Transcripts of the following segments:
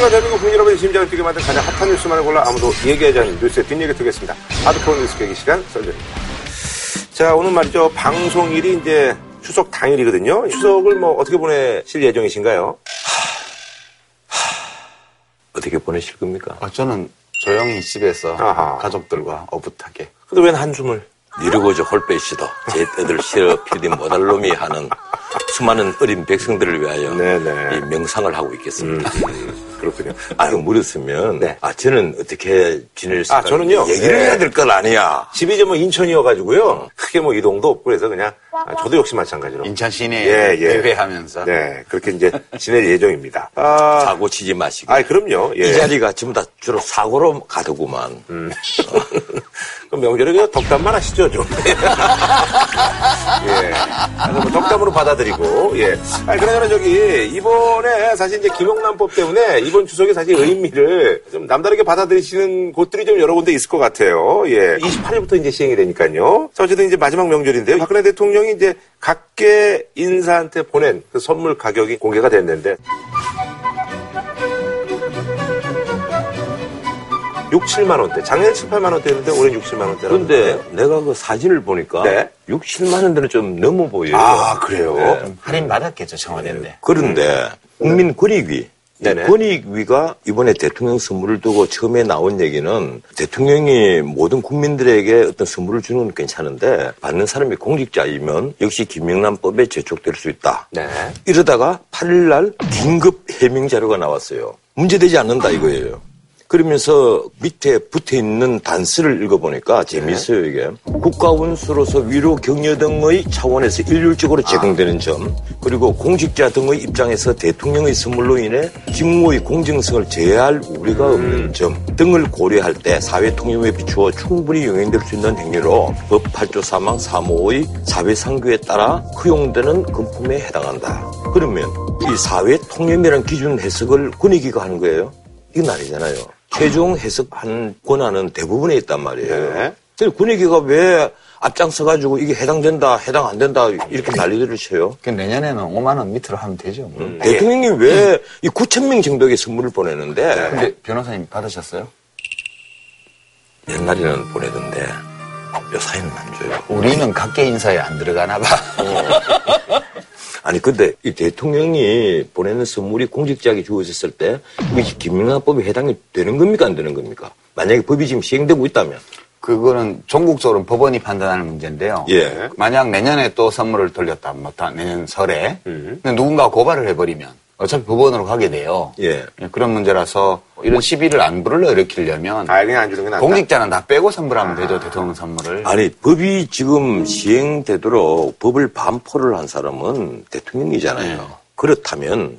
시간 대한민국 국민 여러분의 심장을 뛰게 만든 가장 핫한 뉴스만을 골라 아무도 얘기하지 않는 뉴스의 뒷얘기 듣겠습니다. 하드코어 뉴스 계기 시간 썰전입니다. 자, 오늘 말이죠. 방송일이 이제 추석 당일이거든요. 추석을 뭐 어떻게 보내실 예정이신가요? 어떻게 보내실 겁니까? 아, 저는 조용히 집에서 아하. 가족들과 오붓하게. 근데 웬 한숨을? 이러고저 홀빼시도 제 뜻을 실어 피디 못할 놈이 하는 수많은 어린 백성들을 위하여 네네. 이 명상을 하고 있겠습니다. 그렇군요. 아유 물었으면 네. 아 저는 어떻게 지낼 수 아, 저는요? 얘기를 네. 해야 될 건 아니야. 집이 이제 뭐 인천이어가지고요. 크게 뭐 이동도 없고 그래서 그냥 아, 저도 역시 마찬가지로. 인천 시내 예, 예. 대회하면서 네, 그렇게 이제 지낼 예정입니다. 아, 사고 치지 마시고 아, 그럼요. 예. 이 자리가 전부 다 주로 사고로 가더구만. 그럼 명절에 그냥 덕담만 하시죠, 좀. 예. 그래서 뭐 덕담으로 받아들이고, 예. 아니, 그러나 저기, 이번에 사실 이제 김영란법 때문에 이번 추석에 사실 의미를 좀 남다르게 받아들이시는 곳들이 좀 여러 군데 있을 것 같아요. 예. 28일부터 이제 시행이 되니까요. 자, 어쨌든 이제 마지막 명절인데요. 박근혜 대통령이 이제 각계 인사한테 보낸 그 선물 가격이 공개가 됐는데, 6, 7만 원대. 작년에 7, 8만 원대였는데 올해는 6, 7만 원대라. 그런데 내가 그 사진을 보니까 네. 6, 7만 원대는 좀 넘어 보여요. 아, 그래요? 네. 할인 받았겠죠 청와대인데. 그런데 국민 권익위 네네. 권익위가 이번에 대통령 선물을 두고 처음에 나온 얘기는 대통령이 모든 국민들에게 어떤 선물을 주는 건 괜찮은데 받는 사람이 공직자이면 역시 김영란법에 제촉될 수 있다. 네. 이러다가 8일날 긴급 해명 자료가 나왔어요. 문제되지 않는다 이거예요. 그러면서 밑에 붙어 있는 단서를 읽어보니까 재미있어요 이게. 국가원수로서 위로 격려 등의 차원에서 일률적으로 제공되는 점, 그리고 공직자 등의 입장에서 대통령의 선물로 인해 직무의 공정성을 제해할 우려가 없는 점 등을 고려할 때 사회 통념에 비추어 충분히 영향될 수 있는 행위로 법 8조 3항 3호의 사회 상규에 따라 허용되는 금품에 해당한다. 그러면 이 사회 통념이라는 기준 해석을 권익위가 하는 거예요? 이건 아니잖아요. 최종 해석한 권한은 대부분에 있단 말이에요. 네. 근데 권익위가 왜 앞장서가지고 이게 해당된다, 해당 안 된다 이렇게 난리들을 쳐요? 그 내년에는 5만 원 밑으로 하면 되죠. 뭐. 대통령이 왜 이 9천 명 정도에게 선물을 보내는데 근데 변호사님 받으셨어요? 옛날에는 보내던데 요사이는 안 줘요. 우리는 각계 인사에 안 들어가나 봐. 아니 근데 이 대통령이 보내는 선물이 공직자에게 주어졌을 때 이게 김영란법에 해당이 되는 겁니까 안 되는 겁니까? 만약에 법이 지금 시행되고 있다면 그거는 전국적으로 법원이 판단하는 문제인데요. 예. 만약 내년에 또 선물을 돌렸다, 못하 내년 설에 음. 누군가 고발을 해버리면 어차피 법원으로 가게 돼요. 예. 그런 문제라서 이런 시비를 안 불러 일으키려면 아, 그냥 안 주는 게 낫다. 공직자는 다 빼고 선물하면 되죠 대통령 선물을. 아니 법이 지금 시행되도록 법을 반포를 한 사람은 대통령이잖아요. 네. 그렇다면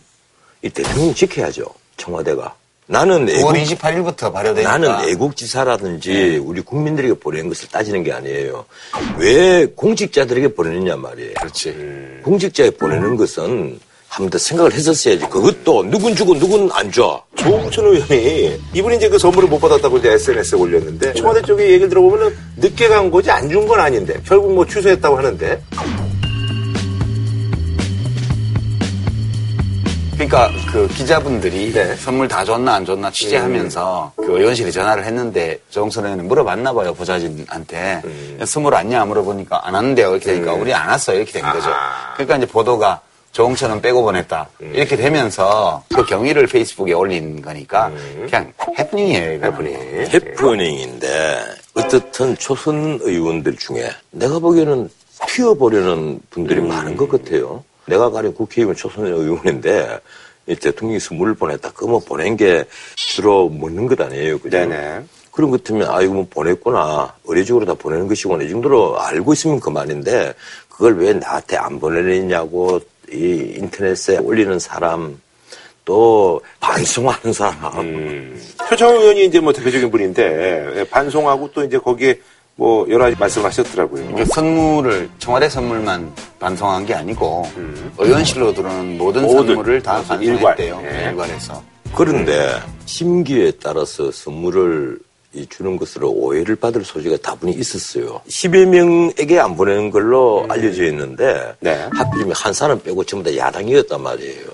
이 대통령 지켜야죠 청와대가. 나는 애국 9월 28일부터 발효되니까. 나는 애국지사라든지 우리 국민들에게 보내는 것을 따지는 게 아니에요. 왜 공직자들에게 보내느냐 말이에요. 그렇지. 공직자에 보내는 것은 한 번 더 생각을 했었어야지. 그것도 누군 주고 누군 안 줘. 조홍천 의원이 이분이 이제 그 선물을 못 받았다고 이제 SNS에 올렸는데 청와대 쪽에 얘기를 들어보면은 늦게 간 거지 안 준 건 아닌데 결국 뭐 취소했다고 하는데 그러니까 그 기자분들이 네. 선물 다 줬나 안 줬나 취재하면서 그 의원실에 전화를 했는데 정선 의원은 물어봤나 봐요 보좌진한테 선물 왔냐 물어보니까 안 왔는데요 이렇게 되니까 우리 안 왔어요 이렇게 된 거죠. 아하. 그러니까 이제 보도가 조홍천은 빼고 보냈다 이렇게 되면서 그 경위를 페이스북에 올린 거니까 그냥 해프닝이에요. 해프닝. 해프닝인데 어떻든 초선 의원들 중에 내가 보기에는 튀어보려는 분들이 많은 것 같아요. 내가 가린 국회의원 초선 의원인데 이 대통령이 선물을 보냈다. 그거 뭐 보낸 게 주로 먹는 것 아니에요. 그죠? 네네. 그런 것 같으면 아 이거 뭐 보냈구나. 의례적으로 다 보내는 것이구나. 이 정도로 알고 있으면 그만인데 그걸 왜 나한테 안 보내느냐고 이 인터넷에 올리는 사람 또 반성하는 사람 음. 표창 의원이 이제 뭐 대표적인 분인데 예, 반송하고 또 이제 거기에 뭐 여러 가지 말씀하셨더라고요. 그러니까 선물을 청와대 선물만 반송한 게 아니고 의원실로 들어오는 모든, 모든, 선물을 다 반송했대요. 일괄. 예. 일괄해서. 그런데 심기에 따라서 선물을 이 주는 것으로 오해를 받을 소지가 다분히 있었어요. 10여 명에게 안 보내는 걸로 알려져 있는데 네. 하필이면 한 사람 빼고 전부 다 야당이었단 말이에요.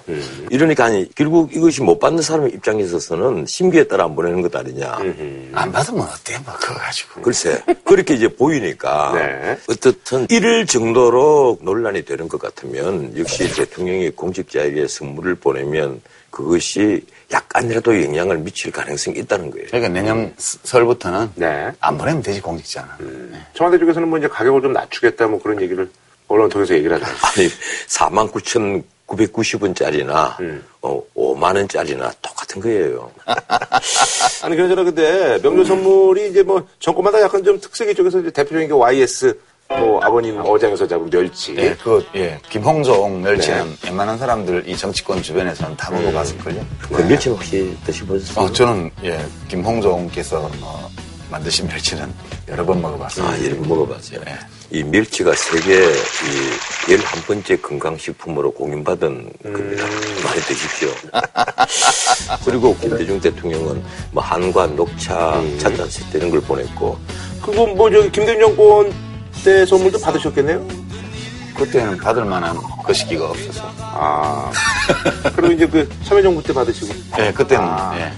이러니까 아니 결국 이것이 못 받는 사람 입장에 있어서는 심기에 따라 안 보내는 것 아니냐. 안 받으면 어때? 뭐 그거 가지고. 글쎄 그렇게 이제 보이니까 네. 어떻든 이럴 정도로 논란이 되는 것 같으면 역시 대통령이 공직자에게 선물을 보내면 그것이 약간이라도 영향을 미칠 가능성이 있다는 거예요. 그러니까 내년 스- 설부터는 네. 안 보내면 되지 공직자는. 네. 청와대 쪽에서는 뭐 이제 가격을 좀 낮추겠다 뭐 그런 얘기를 언론 통해서 얘기를 하잖아요. 아니 49,990원짜리나 음. 어, 5만 원짜리나 똑같은 거예요. 아니 그나저나 근데 명절 선물이 이제 뭐 정권마다 약간 좀 특색이 쪽에서 이제 대표적인 게 YS 뭐 아버님 어장에서 잡은 멸치. 예, 그, 예, 김홍종 멸치는 웬만한 사람들 이 정치권 주변에서는 다 먹어봤을걸요. 그 멸치 혹시 드셔보셨어요? 어, 저는, 예, 김홍종께서 어, 만드신 멸치는 여러 번 먹어봤어요. 아, 이런 거 먹어봤어요. 네. 이 멸치가 세계 이 11번째 건강식품으로 공인받은 겁니다. 많이 드십시오. 그리고 김대중 대통령은 뭐 한과 녹차, 찻잔 세트 이런 걸 보냈고 그거 뭐 저기 김대중 정권 때 선물도 받으셨겠네요? 그때는 받을 만한 거시기가 없어서. 아. 그리고 이제 그 참여정부 때 받으시고 예, 그때는, 아. 예.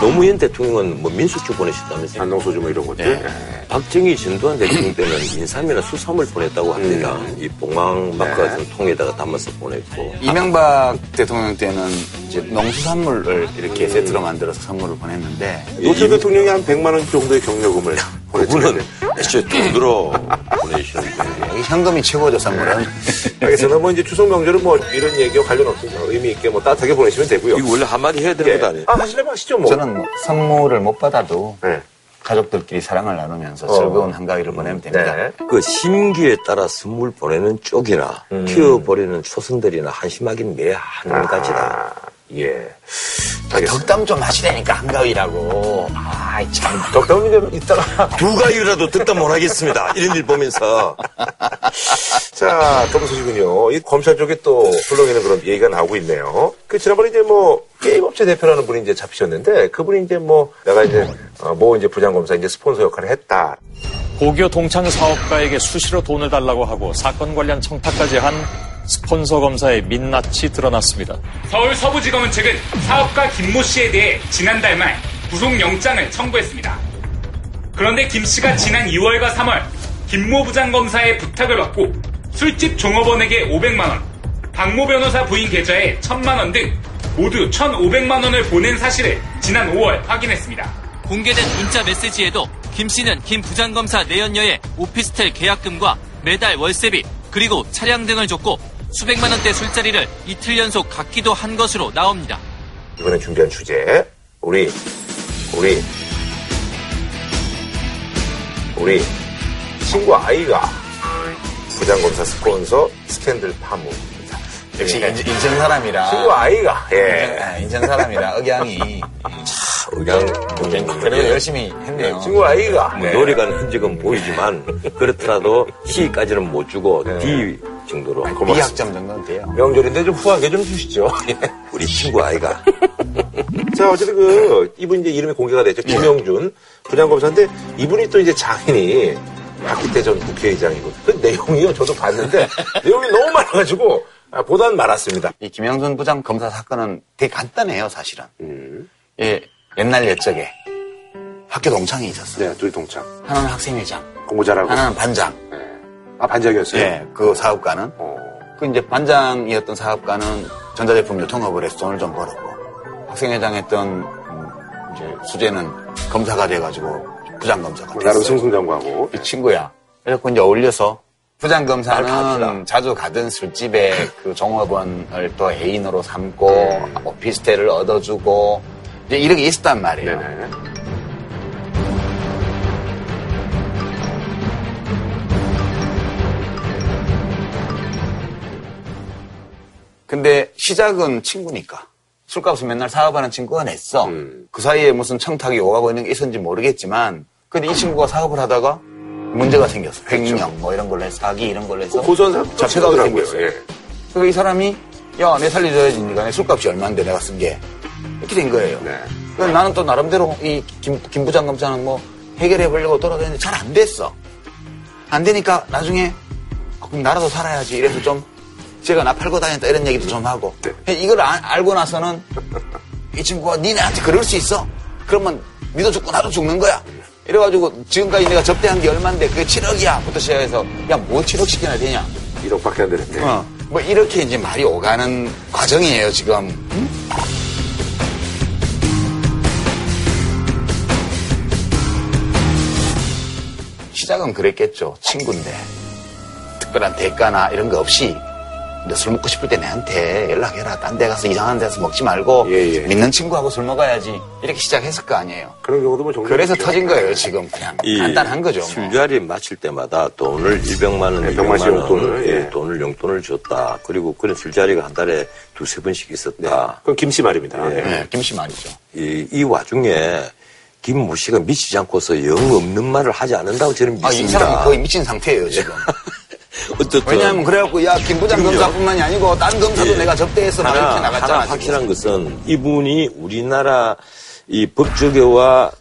노무현 대통령은 뭐 민수주 보내셨다면서요? 안동소주 뭐 이런 것들. 예. 예. 박정희 전두환 대통령 때는 인삼이나 수삼을 보냈다고 합니다. 이 봉황 마크 네. 같은 통에다가 담아서 보냈고. 이명박 대통령 때는 이제 농수산물을 이렇게 세트로 만들어서 선물을 보냈는데, 노태우 대통령이 한 100만 원 정도의 경력금을 그분은 보냈는데. 애초에 돈으로 보내시는. 여기 현금이 최고죠, 선물은. 알겠습니다. 뭐 이제 추석 명절은 뭐 이런 얘기와 관련 없이 뭐 의미 있게 뭐 따뜻하게 보내시면 되고요. 이거 원래 한마디 해야 되는 예. 것 아니에요? 아, 하시려면 하시죠 뭐. 저는 뭐 선물을 못 받아도 네. 가족들끼리 사랑을 나누면서 어. 즐거운 한가위를 보내면 됩니다. 네. 그 심기에 따라 선물 보내는 쪽이나 음. 키워버리는 초선들이나 한심하긴 매한 가지다. 아, 예. 알겠습니다. 덕담 좀 하시라니까 한가위라고. 아, 참. 덕담이 좀 있다가. 두 가지라도 듣다 못하겠습니다. 이런 일 보면서. 자, 다음 소식은요. 이 검찰 쪽에 또 불렁이는 그런 얘기가 나오고 있네요. 그 지난번에 이제 뭐 게임업체 대표라는 분이 이제 잡히셨는데 그분이 이제 뭐 내가 이제 어, 뭐 이제 부장검사 이제 스폰서 역할을 했다. 고교 동창 사업가에게 수시로 돈을 달라고 하고 사건 관련 청탁까지 한 스폰서 검사의 민낯이 드러났습니다. 서울 서부지검은 최근 사업가 김모 씨에 대해 지난달 말 구속영장을 청구했습니다. 그런데 김 씨가 지난 2월과 3월 김모 부장검사의 부탁을 받고 술집 종업원에게 500만 원, 박모 변호사 부인 계좌에 1000만 원 등 모두 1,500만 원을 보낸 사실을 지난 5월 확인했습니다. 공개된 문자 메시지에도 김 씨는 김 부장검사 내연녀의 오피스텔 계약금과 매달 월세비 그리고 차량 등을 줬고 수백만 원대 술자리를 이틀 연속 갖기도 한 것으로 나옵니다. 이번에 준비한 주제 우리 우리 우리 친구 아이가 부장검사 스폰서 스캔들 파무. 역시 인천, 사람이라. 친구 아이가 예. 인천, 아, 인천 사람이라 억양이. 의향 그래도 열심히 했네요. 친구 아이가 뭐 노력한 흔적은 보이지만 그렇더라도 C까지는 못 주고 D 정도로 B학점 정도는 돼요. 명절인데 좀 후하게 좀 주시죠. 예. 우리 친구 아이가 자, 어쨌든 그, 이분 이제 이름이 공개가 됐죠. 김영준 부장검사인데, 이분이 또 이제 장인이 박기태 전 국회의장이고, 그 내용이요. 저도 봤는데, 내용이 너무 많아가지고, 아, 보단 말았습니다. 이 김영준 부장 검사 사건은 되게 간단해요, 사실은. 음. 예, 옛날 옛적에 학교 동창이 있었어요. 네, 둘이 동창. 하나는 학생회장, 공부 잘하고. 하나는 반장. 네. 아, 반장이었어요? 예, 그 사업가는. 어. 그 이제 반장이었던 사업가는 전자제품 유통업을 해서 돈을 좀 벌었고, 학생회장 했던 음, 이제 수재는 검사가 돼가지고 부장검사가 뭐 나름 됐어요. 승승장구하고. 이 친구야. 그래갖고 이제 어울려서 말 부장검사는. 자주 가던 술집에 그 종업원을 또 애인으로 삼고 오피스텔을 얻어주고 이제 이런 게 있었단 말이에요. 네네. 근데 시작은 친구니까. 술값을 맨날 사업하는 친구가 냈어. 음. 그 사이에 무슨 청탁이 오가고 있는 게 있었는지 모르겠지만 근데 이 친구가 사업을 하다가 문제가 생겼어. 횡령 뭐 이런 걸로 해서 사기 이런 걸로 해서 고소한 사람 잡혀가게 잡히더라고요. 생겼어요. 예. 그래서 이 사람이 야 내 살려줘야지 니가 내 술값이 얼마인데 내가 쓴 게 이렇게 된 거예요. 네. 그래서 나는 또 나름대로 이 김, 김 부장검사는 뭐 해결해 보려고 돌아다니는데 잘 안 됐어. 안 되니까 나중에 아, 그럼 나라도 살아야지 이래서 좀 제가 나 팔고 다녔다 이런 얘기도 좀 하고 이걸 아- 알고 나서는 이 친구가 니네한테 그럴 수 있어. 그러면 니도 죽고 나도 죽는 거야. 이래가지고 지금까지 내가 접대한 게 얼만데 그게 7억이야. 부터 시작해서 야뭐 7억씩이나 되냐. 1억밖에 안 되는데. 어. 뭐 이렇게 이제 말이 오가는 과정이에요 지금. 시작은 그랬겠죠. 친구인데 특별한 대가나 이런 거 없이 너술 먹고 싶을 때 내한테 연락해라. 딴 데 가서 이상한 데서 먹지 말고 예, 예. 믿는 친구하고 술 먹어야지. 이렇게 시작했을 거 아니에요. 그런 경우도 뭐 종종 그래서 있죠. 터진 거예요 지금 그냥 이 간단한 거죠. 뭐. 술자리 마칠 때마다 돈을 100만 원, 네, 200만 병만 씨 원, 용돈을, 예, 예. 돈을 용돈을 줬다. 그리고 그런 술자리가 한 달에 두세 번씩 있었다. 그건 김씨 말입니다. 예. 네, 김씨 말이죠. 이, 이 와중에 김모 씨가 미치지 않고서 영 없는 말을 하지 않는다고 저는 아, 이 믿습니다. 사람이 거의 미친 상태예요 지금. 어쨌든 왜냐하면 그래갖고 야 김부장. 검사뿐만이 아니고 딴 검사도 예. 내가 접대해서 막 이렇게 나갔잖아. 하나. 확실한 것은 이분이 우리나라 이 법조계와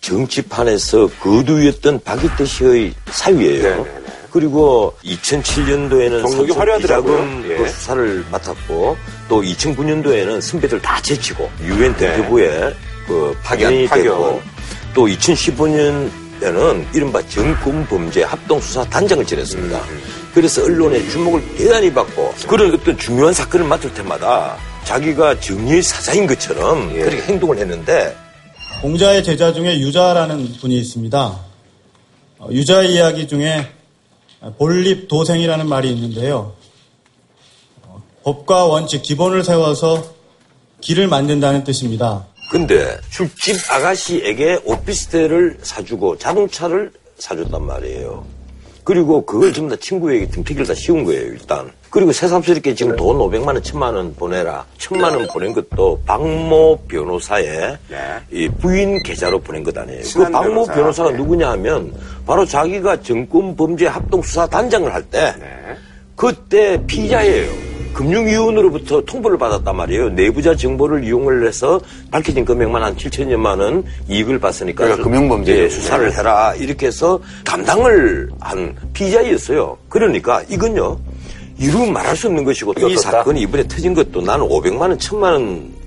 정치판에서 거두였던 박이태 씨의 사위예요. 네네네. 그리고 2007년도에는 경력이 화려하더라고요. 예. 그 수사를 맡았고 또 2009년도에는 선배들 다 제치고 유엔 네. 대표부에 그 파견이 파견. 됐고 또 2015년에는 이른바 정권 범죄 합동 수사 단장을 지냈습니다. 음, 그래서 언론의 주목을 대단히 받고 그런 어떤 중요한 사건을 맡을 때마다 자기가 정의의 사자인 것처럼 예. 그렇게 행동을 했는데 공자의 제자 중에 유자라는 분이 있습니다. 어, 유자의 이야기 중에 본립 도생이라는 말이 있는데요. 어, 법과 원칙, 기본을 세워서 길을 만든다는 뜻입니다. 근데 술집 아가씨에게 오피스텔을 사주고 자동차를 사줬단 말이에요. 그리고 그걸 전부 다 친구에게 등피기를 다 씌운 거예요, 일단. 그리고 새삼스럽게 지금 돈 500만 원, 1000만 원 보내라. 1000만 원 보낸 것도 박모 변호사의 네. 이 부인 계좌로 보낸 것 아니에요. 그 박모 변호사. 변호사 가 네. 누구냐 하면 바로 자기가 정권 범죄 합동 수사 단장을 할때 네. 그때 피자예요. 금융위원으로부터 통보를 받았단 말이에요. 내부자 정보를 이용을 해서 밝혀진 금액만 한 7천여만 원 이익을 봤으니까 그러니까 수- 금융범죄죠. 예, 수사를 해라 이렇게 해서 담당을 한 피자였어요. 그러니까 이건요 이루 말할 수 없는 것이고 이? 사건이 이번에 터진 것도 나는 500만 원, 1000만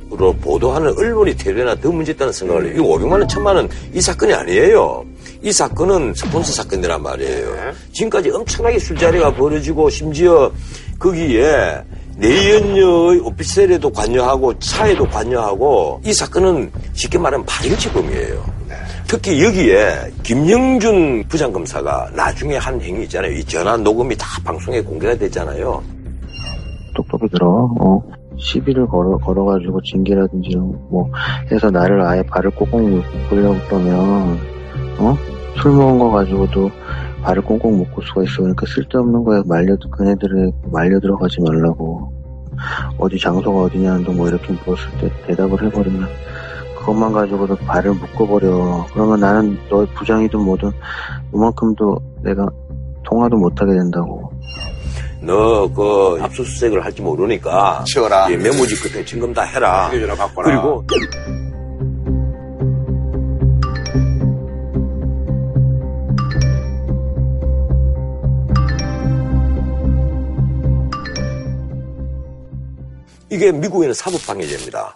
원으로 보도하는 언론이 되려나 더 문제있다는 생각을 해요. 이 500만 원, 1000만 원 이 사건이 아니에요. 이 사건은 스폰서 사건이란 말이에요. 지금까지 엄청나게 술자리가 벌어지고 심지어 거기에 내연녀의 오피스텔에도 관여하고 차에도 관여하고 이 사건은 쉽게 말하면 발인치범이에요. 특히 여기에 김영준 부장검사가 나중에 한 행위 있잖아요. 이 전화 녹음이 다 방송에 공개가 됐잖아요. 똑똑히 들어. 어. 시비를 걸어, 걸어가지고 징계라든지 뭐 해서 나를 아예 발을 꽁꽁 묶으려고 그러면 어? 술 먹은 거 가지고도 발을 꽁꽁 묶을 수가 있어. 그러니까 쓸데없는 거에 말려, 그네들에 말려 들어가지 말라고. 어디 장소가 어디냐는 둥뭐 이렇게 물었을 때 대답을 해버리면 그것만 가지고도 발을 묶어버려. 그러면 나는 너 부장이든 뭐든 요만큼도 내가 통화도 못하게 된다고. 너 그 압수수색을 할지 모르니까 치워라. 예, 메모지 끝에 증금 다 해라. 그리고 이게 미국에는 사법방해죄입니다.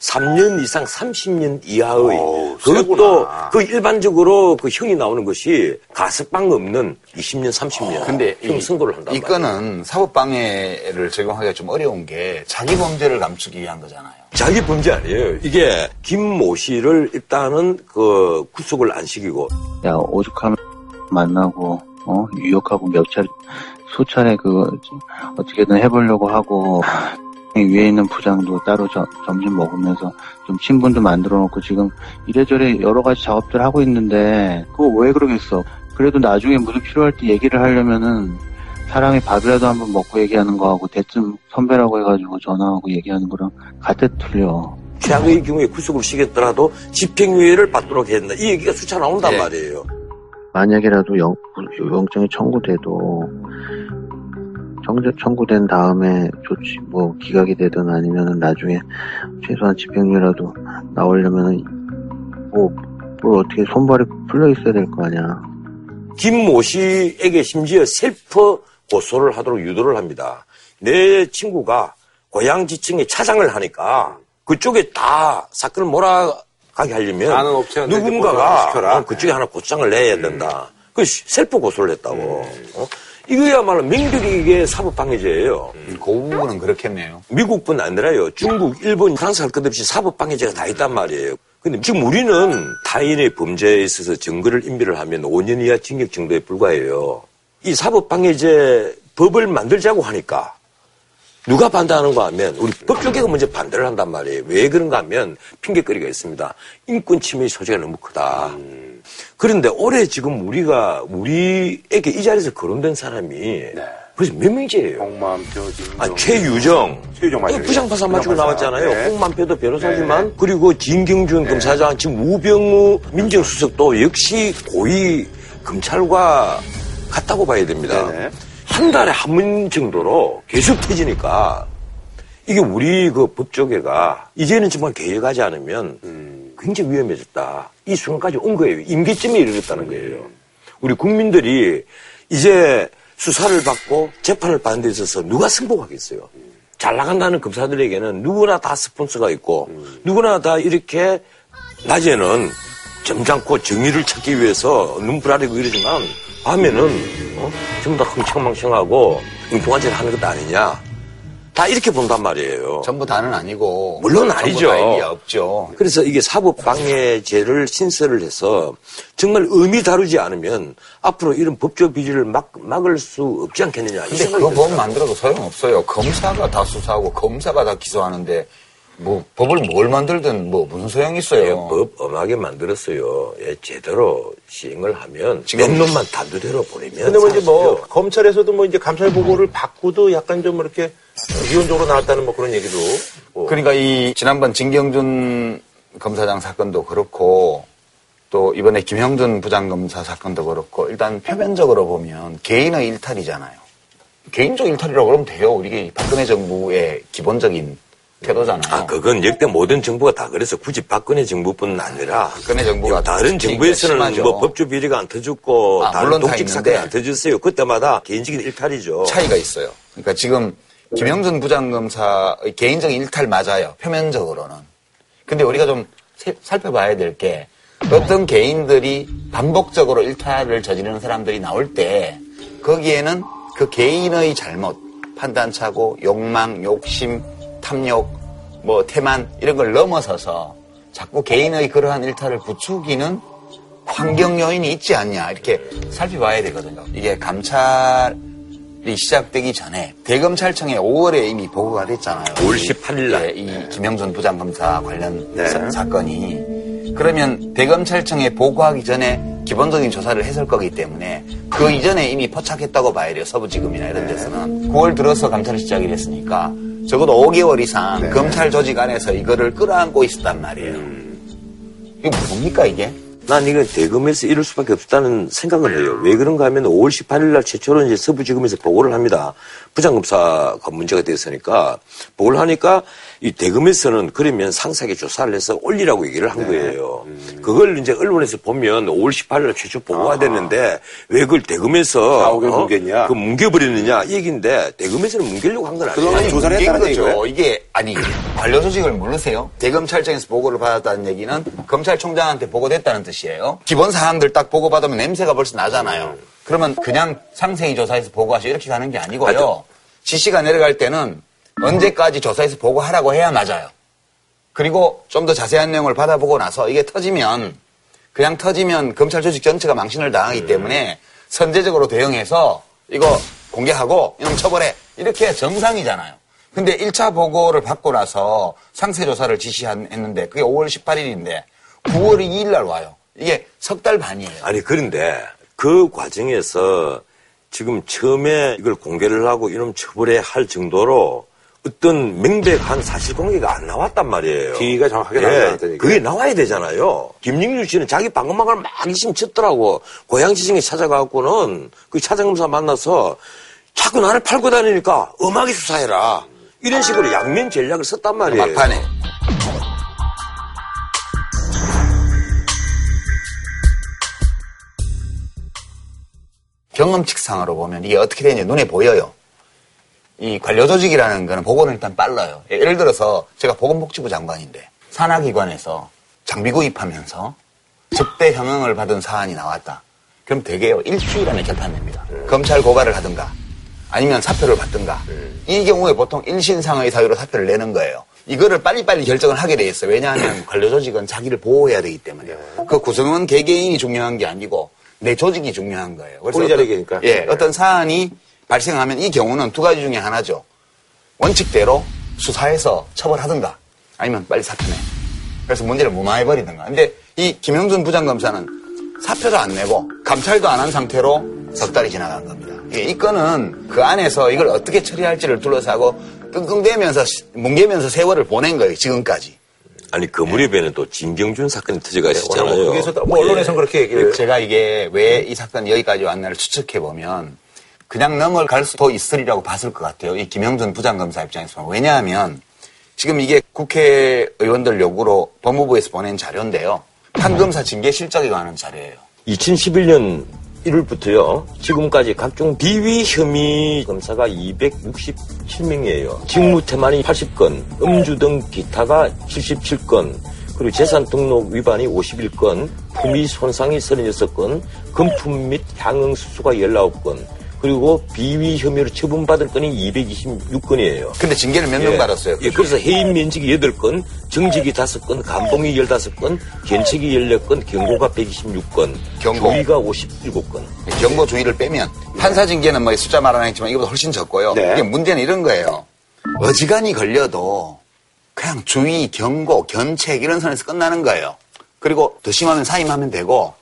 3년 이상 30년 이하의 어우, 그것도 세구나. 그 일반적으로 그 형이 나오는 것이 가석방 없는 20년, 30년 근데 형 이, 선고를 한단 이 말이에요. 건은 사법방해를 적용하기가 좀 어려운 게 자기 범죄를 감추기 위한 거잖아요. 자기 범죄 아니에요. 이게 김모 씨를 일단은 그 구속을 안 시키고 야 오죽하면 만나고 어 유혹하고 몇 차례 수차례 그 어떻게든 해보려고 하고 위에 있는 부장도 따로 저- 점심 먹으면서 좀 친분도 만들어 놓고 지금 이래저래 여러 가지 작업들 하고 있는데 그거 왜 그러겠어 그래도 나중에 무슨 필요할 때 얘기를 하려면은 사람이 밥이라도 한번 먹고 얘기하는 거하고 대뜸 선배라고 해가지고 전화하고 얘기하는 거랑 같아 틀려 최악의 경우에 구속을 시켰더라도 집행유예를 받도록 해야 된다. 이 얘기가 수차 나온단 예. 말이에요. 만약이라도 영, 영장이 청구돼도 청구 된 다음에 조치 뭐 기각이 되든 아니면은 나중에 최소한 집행유예라도 나오려면은 뭐, 뭐 어떻게 손발이 풀려 있어야 될 거 아니야. 김 모 씨에게 심지어 셀프 고소를 하도록 유도를 합니다. 내 친구가 고양지청에 차장을 하니까 그쪽에 다 사건을 몰아가게 하려면 누군가가. 어, 그쪽에 하나 고소장을 내야 된다. 그 셀프 고소를 했다고. 어? 이거야말로 명백하게 사법방해죄예요. 그 부분은 그렇겠네요. 미국뿐 아니라요. 중국, 일본, 프랑스 할 것 없이 사법방해죄가 다 있단 말이에요. 근데 지금 우리는 타인의 범죄에 있어서 증거를 인멸을 하면 5년 이하 징역 정도에 불과해요. 이 사법방해죄 법을 만들자고 하니까 누가 반대하는가 하면 우리 법조계가 먼저 반대를 한단 말이에요. 왜 그런가 하면 핑계거리가 있습니다. 인권 침해 소지가 너무 크다. 그런데 올해 지금 우리가 우리에게 이 자리에서 거론된 사람이 벌써 몇 명째예요? 홍만표, 김 아, 최유정. 최유정 맞아요. 어, 부장판사 맞추고. 나왔잖아요. 네. 홍만표도 변호사지만 그리고 진경준 검사장 지금 우병우 민정수석도 역시 고위 검찰과 같다고 봐야 됩니다. 네네. 한 달에 한 번 정도로 계속 터지니까 이게 우리 그 법조계가 이제는 정말 개혁하지 않으면 굉장히 위험해졌다. 이 순간까지 온 거예요. 임기점에 이르렀다는 거예요. 우리 국민들이 이제 수사를 받고 재판을 받는 데 있어서 누가 승복하겠어요. 잘 나간다는 검사들에게는 누구나 다 스폰서가 있고 누구나 다 이렇게 낮에는 점잖고 정의를 찾기 위해서 아래고 이러지만 밤에는 어? 전부 다 흥청망청하고 웅뚱한 짓을 하는 것 아니냐. 다 이렇게 본단 말이에요. 전부 다는 아니고. 물론 아니죠. 다 일리 없죠. 그래서 이게 사법방해죄를 신설을 해서 정말 의미 다루지 않으면 앞으로 이런 법조 비리를 막, 막을 수 없지 않겠느냐. 이 근데 그거 법. 만들어도 소용없어요. 검사가 다 수사하고 검사가 다 기소하는데 뭐 법을 뭘 만들든 뭐 무슨 소용이 예, 있어요. 법 엄하게 만들었어요. 예, 제대로 시행을 하면 지금- 놈만 단두대로 보내면 근데 뭐 이제 뭐. 검찰에서도 뭐 이제 감찰 보고를 받고도 약간 좀 이렇게 위헌적으로 나왔다는 뭐 그런 얘기도. 뭐 그러니까 이 지난번 진경준 검사장 사건도 그렇고 또 이번에 김형준 부장검사 사건도 그렇고 일단 표면적으로 보면 개인의 일탈이잖아요. 개인적 일탈이라고 그러면 돼요. 우리 박근혜 정부의 기본적인 태도잖아요. 아, 그건 역대 모든 정부가 다 그래서 굳이 박근혜 정부뿐 아니라 박근혜 정부가 다른 정부에서는. 뭐 법조 비리가 안 터졌고 아, 다른 독직. 사건이 안 터졌어요. 그때마다 개인적인 일탈이죠. 차이가 있어요. 그러니까 지금 김영준 부장검사의 개인적인 일탈 맞아요. 표면적으로는. 근데 우리가 좀 세- 살펴봐야 될 게 어떤 개인들이 반복적으로 일탈을 저지르는 사람들이 나올 때 거기에는 그 개인의 잘못, 판단차고, 욕망, 욕심, 탐욕, 뭐 태만 이런 걸 넘어서서 자꾸 개인의 그러한 일탈을 부추기는 환경 요인이 있지 않냐 이렇게 살펴봐야 되거든요. 이게 감찰이 시작되기 전에 대검찰청에 5월에 이미 보고가 됐잖아요. 5월 18일 날. 예, 이 김영준 부장검사 관련 네. 사- 사건이 그러면 대검찰청에 보고하기 전에 기본적인 조사를 했을 거기 때문에 그 이전에 이미 포착했다고 봐야 돼요. 서부지검이나 이런 데서는 9월 들어서 감찰이 시작이 됐으니까 적어도 5개월 이상 검찰 조직 안에서 이거를 끌어안고 있었단 말이에요. 이게 뭡니까 이게? 난 이건 대검에서 이럴 수밖에 없다는 생각을 해요. 왜 그런가 하면 5월 18일 날 최초로 이제 서부지검에서 보고를 합니다. 부장검사가 문제가 됐으니까 보고를 하니까 이 대검에서는 그러면 상세하게 조사를 해서 올리라고 얘기를 한 거예요. 그걸 이제 언론에서 보면 5월 18일 날 최초 보고가 됐는데 왜 그걸 대검에서 아, 5개월 뭉갰냐? 그 뭉개버렸느냐 이 얘기인데 대검에서는 뭉개려고 한 건 아니에요. 아니, 조사를 했다는 거죠. 얘기예요? 이게 아니 관련 조직을 모르세요? 대검찰청에서 보고를 받았다는 얘기는 검찰총장한테 보고됐다는 뜻이에요. 기본 사항들 딱 보고 받으면 냄새가 벌써 나잖아요. 그러면 그냥 상세히 조사해서 보고하시 이렇게 가는 게 아니고요. 지시가 내려갈 때는 언제까지 조사해서 보고하라고 해야 맞아요. 그리고 좀 더 자세한 내용을 받아보고 나서 이게 터지면 그냥 터지면 검찰 조직 전체가 망신을 당하기 때문에 선제적으로 대응해서 이거 공개하고 이놈 처벌해 이렇게 정상이잖아요. 근데 1차 보고를 받고 나서 상세 조사를 지시했는데 그게 5월 18일인데 9월 2일 날 와요. 이게 석 달 반이에요. 아니 그런데 그 과정에서 지금 처음에 이걸 공개를 하고 이놈 처벌해야 할 정도로 어떤 명백한 사실 공개가 안 나왔단 말이에요. 뒤가 정확하게 나오지 않았다는 얘기예요? 그게 나와야 되잖아요. 김영준 씨는 자기 방어막을 막 이심 쳤더라고. 고양시청에 찾아가갖고는 그 차장검사 만나서 자꾸 나를 팔고 다니니까 엄하게 수사해라. 이런 식으로 양면 전략을 썼단 말이에요. 막판에. 경험칙상으로 보면 이게 어떻게 되는지 눈에 보여요. 이 관료조직이라는 거는 보고는 일단 빨라요. 예, 예를 들어서 제가 보건복지부 장관인데 산하기관에서 장비 구입하면서 적대 형응을 받은 사안이 나왔다. 그럼 되게요. 일주일 안에 결판냅니다. 검찰 고발을 하든가 아니면 사표를 받든가 이 경우에 보통 일신상의 사유로 사표를 내는 거예요. 이거를 빨리빨리 결정을 하게 돼 있어요. 왜냐하면 관료조직은 자기를 보호해야 되기 때문에. 그 구성원 개개인이 중요한 게 아니고 내 조직이 중요한 거예요. 그래서 어떤-. 예, 어떤 사안이 발생하면 이 경우는 두 가지 중에 하나죠. 원칙대로 수사해서 처벌하든가 아니면 빨리 사표내. 그래서 문제를 무마해버리든가. 근데 이 김영준 부장검사는 사표도 안 내고 감찰도 안 한 상태로 석 달이 지나간 겁니다. 예, 이 건은 그 안에서 이걸 어떻게 처리할지를 둘러싸고 끙끙대면서 시- 뭉개면서 세월을 보낸 거예요. 지금까지. 아니 그 무렵에는 또 진경준 사건이 터져가 있었잖아요. 거기서 뭐 언론에서는 그렇게 얘기를 제가 이게 왜 이 사건이 여기까지 왔나를 추측해 보면 그냥 넘어갈 수도 있으리라고 봤을 것 같아요. 이 김영준 부장검사 입장에서. 왜냐하면 지금 이게 국회의원들 요구로 법무부에서 보낸 자료인데요. 판검사 징계 실적에 관한 자료예요. 2011년 1월부터요. 지금까지 각종 비위 혐의 검사가 267명이에요. 직무 태만이 80건, 음주 등 기타가 77건, 그리고 재산 등록 위반이 51건, 품위 손상이 36건, 금품 및 향응 수수가 19건, 그리고 비위 혐의로 처분받을 건이 226건이에요. 근데 징계를 몇명 받았어요? 예, 그래서 해임 면직이 8건, 정직이 5건, 감봉이 15건, 견책이 14건, 경고가 126건, 경고. 조의가 57건. 경고 주의를 빼면 판사 징계는 뭐 숫자 말은 했지만 이거보다 훨씬 적고요. 네. 이게 문제는 이런 거예요. 어지간히 걸려도 그냥 주의, 경고, 견책 이런 선에서 끝나는 거예요. 그리고 더 심하면 사임하면 되고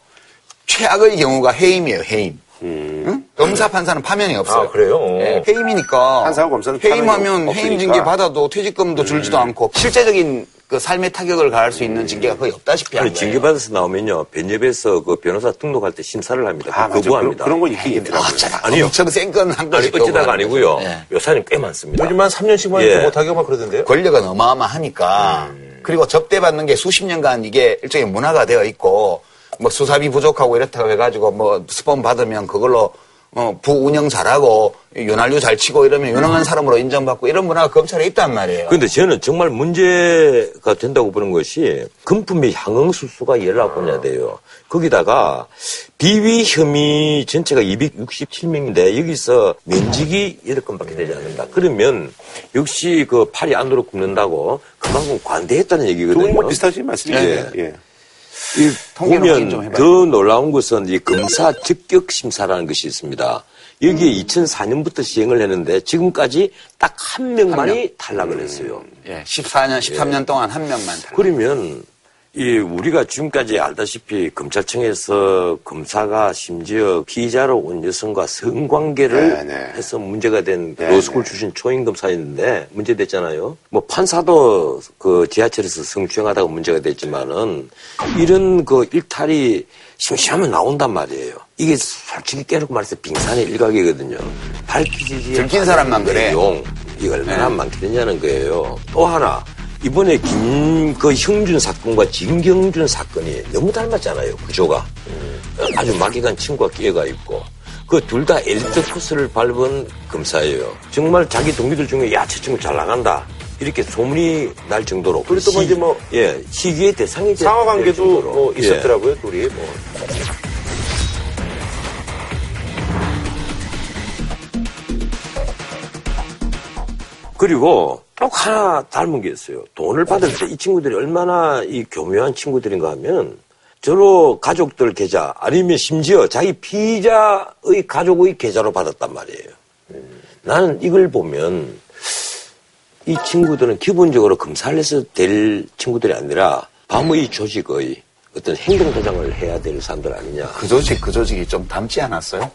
최악의 경우가 해임이에요. 해임. 응? 검사 판사는 파면이 없어요. 아, 그래요? 예, 해임이니까 판사하고 검사는 해임하면 해임. 징계 받아도 퇴직금도 줄지도 않고 실제적인 그 삶의 타격을 가할 수 있는 징계가 거의 없다시피 한 아니, 거예요. 징계받아서 나오면요, 변협에서 그 변호사 등록할 때 심사를 합니다. 아, 맞아. 거부합니다. 그런, 그런 거 있긴 있더라고요. 어쩌다 아니요. 엄청 센건한 아니, 것이 어쩌다가 아니고요. 예. 요사님 꽤 많습니다. 요즘 한 3년씩만 예. 못하게 막 그러던데요. 권력은 어마어마하니까 그리고 접대받는 게 수십 년간 이게 일종의 문화가 되어 있고 뭐 수사비 부족하고 이렇다고 해가지고 뭐 스폰 받으면 그걸로 어, 부운영 잘하고 윤활유 잘 치고 이러면 유능한 사람으로 인정받고 이런 문화가 검찰에 있단 말이에요. 근데 저는 정말 문제가 된다고 보는 것이 금품의 향응수수가 19건이나 돼요. 거기다가 비위 혐의 전체가 267명인데 여기서 면직이 8건밖에 되지 않는다. 그러면 역시 그 팔이 안으로 굽는다고 그만큼 관대했다는 두 얘기거든요. 뭐 비슷하신 말씀이에요. 예. 예. 보면. 더 놀라운 것은 이 검사 적격 심사라는 것이 있습니다. 여기에 2004년부터 시행을 했는데 지금까지 딱 한 명만이 탈락을 했어요. 예, 14년, 13년 동안 한 명만 다. 그러면 이 우리가 지금까지 알다시피 검찰청에서 검사가 심지어 피의자로 온 여성과 성관계를 네, 네. 해서 문제가 된 네, 로스쿨 네. 출신 초임 검사였는데 문제됐잖아요. 뭐 판사도 그 지하철에서 성추행하다가 문제가 됐지만은 이런 그 일탈이 심심하면 나온단 말이에요. 이게 솔직히 깨놓고 말해서 빙산의 일각이거든요. 밝히지 들킨 사람만 그래. 내용 이게 얼마나 네. 많게 되냐는 거예요. 또 하나 이번에 김그 형준 사건과 진경준 사건이 너무 닮았잖아요. 구조가 아주 막연한 친구가 끼어가 있고 그 둘 다 엘리트 코스를 밟은 검사예요. 정말 자기 동기들 중에 야저 친구 잘 나간다. 이렇게 소문이 날 정도로 그리고 또뭐 이제 뭐 예 시기의 대상이 될 상하 관계도. 뭐 예. 있었더라고요, 둘이. 뭐. 그리고 또 하나 닮은 게 있어요. 돈을 받을 때 이 친구들이 얼마나 이 교묘한 친구들인가 하면 저로 가족들 계좌 아니면 심지어 자기 피의자의 가족의 계좌로 받았단 말이에요. 나는 이걸 보면 이 친구들은 기본적으로 검사를 해서 될 친구들이 아니라 밤의 조직의 어떤 행동 도장을 해야 될 사람들 아니냐. 그 조직, 그 조직이 좀 닮지 않았어요?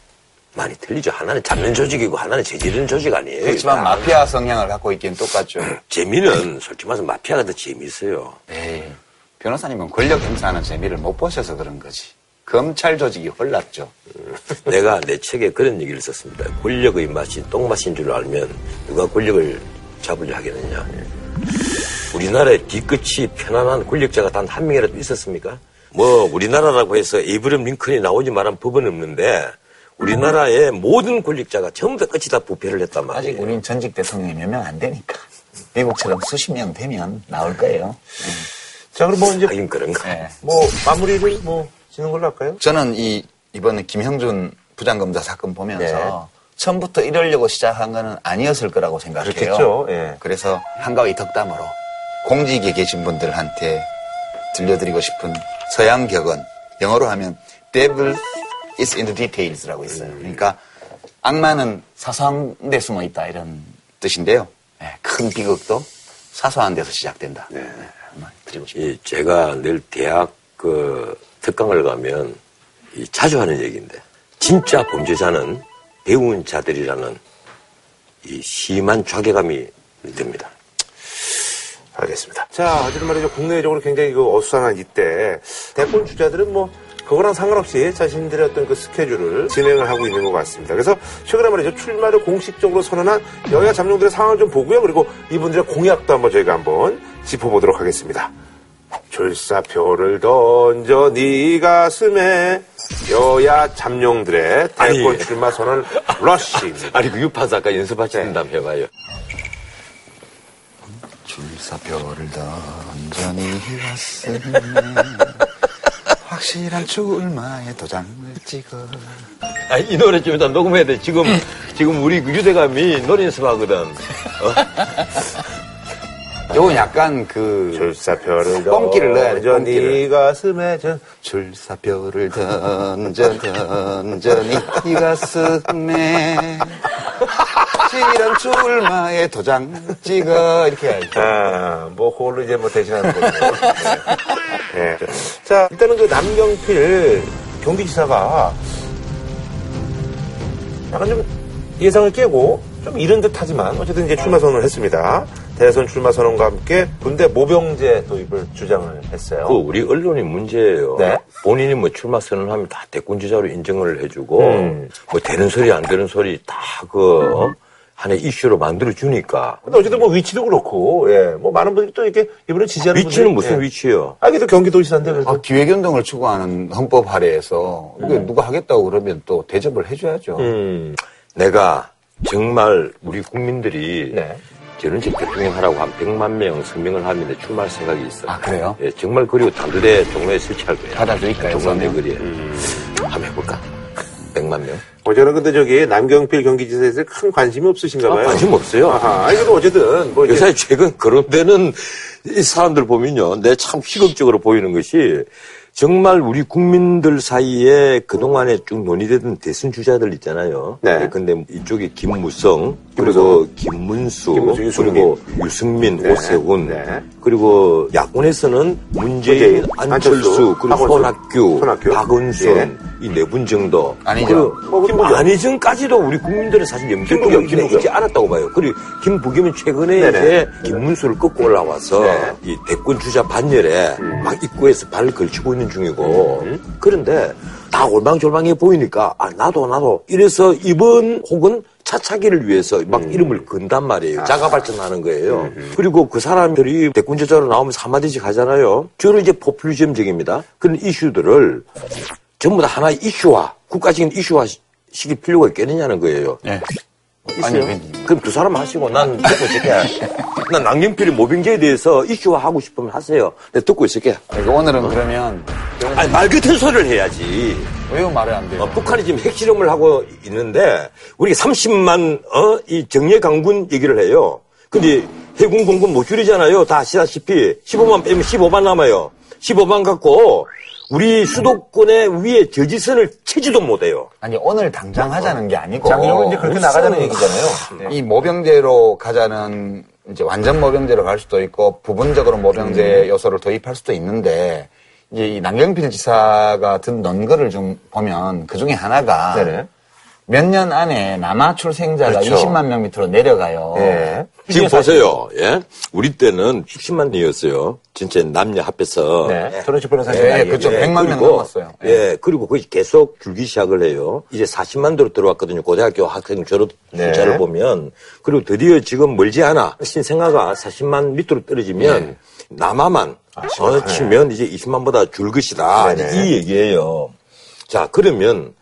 많이 틀리죠. 하나는 잡는 조직이고 하나는 저지르는 조직 아니에요. 그렇지만 다. 마피아 성향을 갖고 있기는 똑같죠. 재미는 솔직히 말해서 마피아가 더 재미있어요. 에이, 변호사님은 권력 행사하는 재미를 못 보셔서 그런 거지. 검찰 조직이 홀랐죠. 내가 내 책에 그런 얘기를 썼습니다. 권력의 맛이 똥맛인 줄 알면 누가 권력을 잡으려 하겠느냐. 우리나라의 뒤끝이 편안한 권력자가 단 한 명이라도 있었습니까? 뭐 우리나라라고 해서 에이브럼 링컨이 나오지 말한 법은 없는데 우리나라의 모든 권력자가 전부 다 끝이 다 부패를 했단 말이에요. 아직 우린 전직 대통령이 몇 명 안 되니까. 미국처럼 수십 명 되면 나올 거예요. 자, 그럼 뭐 이제 하긴 그런가. 네. 뭐 마무리를 뭐 지는 걸로 할까요? 저는 이 이번에 김형준 부장검사 사건 보면서 네. 처음부터 이러려고 시작한 거는 아니었을 거라고 생각해요. 그렇겠죠. 예. 그래서 한가위 덕담으로 공직에 계신 분들한테 들려드리고 싶은 서양 격언 영어로 하면 devil is in the details라고 있어요. 그러니까 악마는 사소한 데 숨어 있다 이런 뜻인데요. 예, 큰 비극도 사소한 데서 시작된다. 네. 한번 드리고 싶어요. 이 제가 늘 대학 그 특강을 가면 이 자주 하는 얘기인데 진짜 범죄자는 배운 자들이라는 이 심한 좌괴감이 듭니다. 알겠습니다. 자, 어쨌든 말이죠. 국내적으로 굉장히 그 어수선한 이때 대권 주자들은 뭐 그거랑 상관없이 자신들의 어떤 그 스케줄을 진행을 하고 있는 것 같습니다. 그래서 최근에 말이죠. 출마를 공식적으로 선언한 여야 잠룡들의 상황을 좀 보고요. 그리고 이분들의 공약도 한번 저희가 한번 짚어보도록 하겠습니다. 출사표를 던져 네 가슴에 여야 잠룡들의 대권. 출마 선언 러쉬입니다. 아니 그 유파사 아까 연습하시는 다음 해봐요. 줄사표를 던전이 가슴에 확실한 출마의 도장을 찍어 아니 이 노래 좀 이따 녹음해야 돼. 지금 지금 우리 그 유대감이 노래 연습하거든. 요건 약간 그 출사표를 뻥기를 넣어야 돼, 뻥기를. 네 가슴에 저 줄사표를 던져 던져 네 가슴에 확 실한 출마의 도장 찍어 이렇게 해야지 아, 뭐, 그걸로 이제 뭐 대신하는 거죠. 네. 네. 자, 일단은 그 남경필 경기지사가 약간 좀 예상을 깨고 좀 이른 듯 하지만 어쨌든 이제 출마 선언을 했습니다. 대선 출마 선언과 함께 군대 모병제 도입을 주장을 했어요. 그 우리 언론이 문제예요. 네. 본인이 뭐 출마 선언하면 다 대권 주자로 인정을 해주고 음. 뭐 되는 소리 안 되는 소리 다그 하나의 이슈로 만들어 주니까 근데 어쨌든 뭐 위치도 그렇고, 예, 뭐 많은 분들이 또 이렇게 이분을 지지하는 위치는 분들이- 무슨 예. 위치요? 아, 이게 또 경기도지사인데 그래서. 아, 기획운동을 추구하는 헌법 할애에서 이거 누가 하겠다고 그러면 또 대접을 해줘야죠 음, 내가 정말 우리 국민들이 네. 저는 제 대통령 하라고 한 100만 명 서명을 하면 내 출마할 생각이 있어. 아, 그래요? 예, 정말 그리고 단두대 종로에 설치할 거야. 받아들일까요, 종로대? 거리에. 한번 해볼까? 100만 명? 어제는 근데 저기 남경필 경기지사에 대해서 큰 관심이 없으신가 봐요. 아, 관심 없어요. 아하, 아니, 그래도 어쨌든, 뭐, 요새 최근 그런 데는 이 사람들 보면요. 내 참 희극적으로 보이는 것이 정말 우리 국민들 사이에 그동안에 쭉 논의되던 대선 주자들 있잖아요. 네. 근데 이쪽에 김무성, 그리고 김문수, 김문수. 그리고 유승민, 네. 오세훈, 네. 그리고 야권에서는 문재인, 문재인, 안철수, 안철수, 그리고 손학규, 손학규. 박은순 예. 이네 분 정도. 아니죠. 그리고 뭐, 김부겸. 안희정까지도 우리 국민들은 사실 염두에 김부겸. 않았다고 봐요. 그리고 김부겸은 최근에 네네. 이제 김문수를 꺾고 올라와서 네. 이 대권 주자 반열에 막 입구에서 발을 걸치고 있는 중이고 그런데 다 올방졸방해 보이니까 아 나도 나도 이래서 이번 혹은 차차기를 위해서 막 이름을 건단 말이에요. 자가 발전하는 거예요. 그리고 그 사람들이 대권 주자로 나오면서 한마디씩 하잖아요. 저는 이제 포퓰리즘적입니다. 그런 이슈들을 전부 다 하나의 이슈화, 국가적인 이슈화 시킬 필요가 있겠느냐는 거예요. 네. 있어요? 아니, 왜- 그럼 두 사람 하시고 난 듣고 있을게. 난 남경필이 모병제에 대해서 이슈화 하고 싶으면 하세요. 내가 듣고 있을게. 그러니까 오늘은 그러면 아니, 말 같은 소리를 해야지. 왜 말을 안 돼요? 어, 북한이 지금 핵실험을 하고 있는데, 우리가 30만, 어, 이 정예 강군 얘기를 해요. 근데 해군 공군 못 줄이잖아요. 다 아시다시피. 15만 빼면 15만 남아요. 15만 갖고, 우리 수도권의 위에 저지선을 채지도 못해요. 아니 오늘 당장 하자는 게 아니고 장려은 이제 그렇게 나가자는 얘기잖아요. 이 모병제로 가자는 이제 완전 모병제로 갈 수도 있고 부분적으로 모병제 요소를 도입할 수도 있는데 이제 이 남경필 지사가 든 논거를 좀 보면 그 중에 하나가 네네. 몇 년 안에 남아 출생자가 그렇죠. 20만 명 밑으로 내려가요. 예. 지금 보세요. 예? 우리 때는 60만이었어요. 진짜 남녀 합해서. 네. 조른식 변호사님. 예, 그렇죠. 100만 명 넘었어요. 예. 그리고 그게 계속 줄기 시작을 해요. 이제 40만도로 들어왔거든요. 고등학교 학생 졸업 네. 숫자를 보면. 그리고 드디어 지금 멀지 않아. 신생아가 40만 밑으로 떨어지면 남아만 어, 치면 이제 20만보다 줄 것이다. 이 얘기예요. 자, 그러면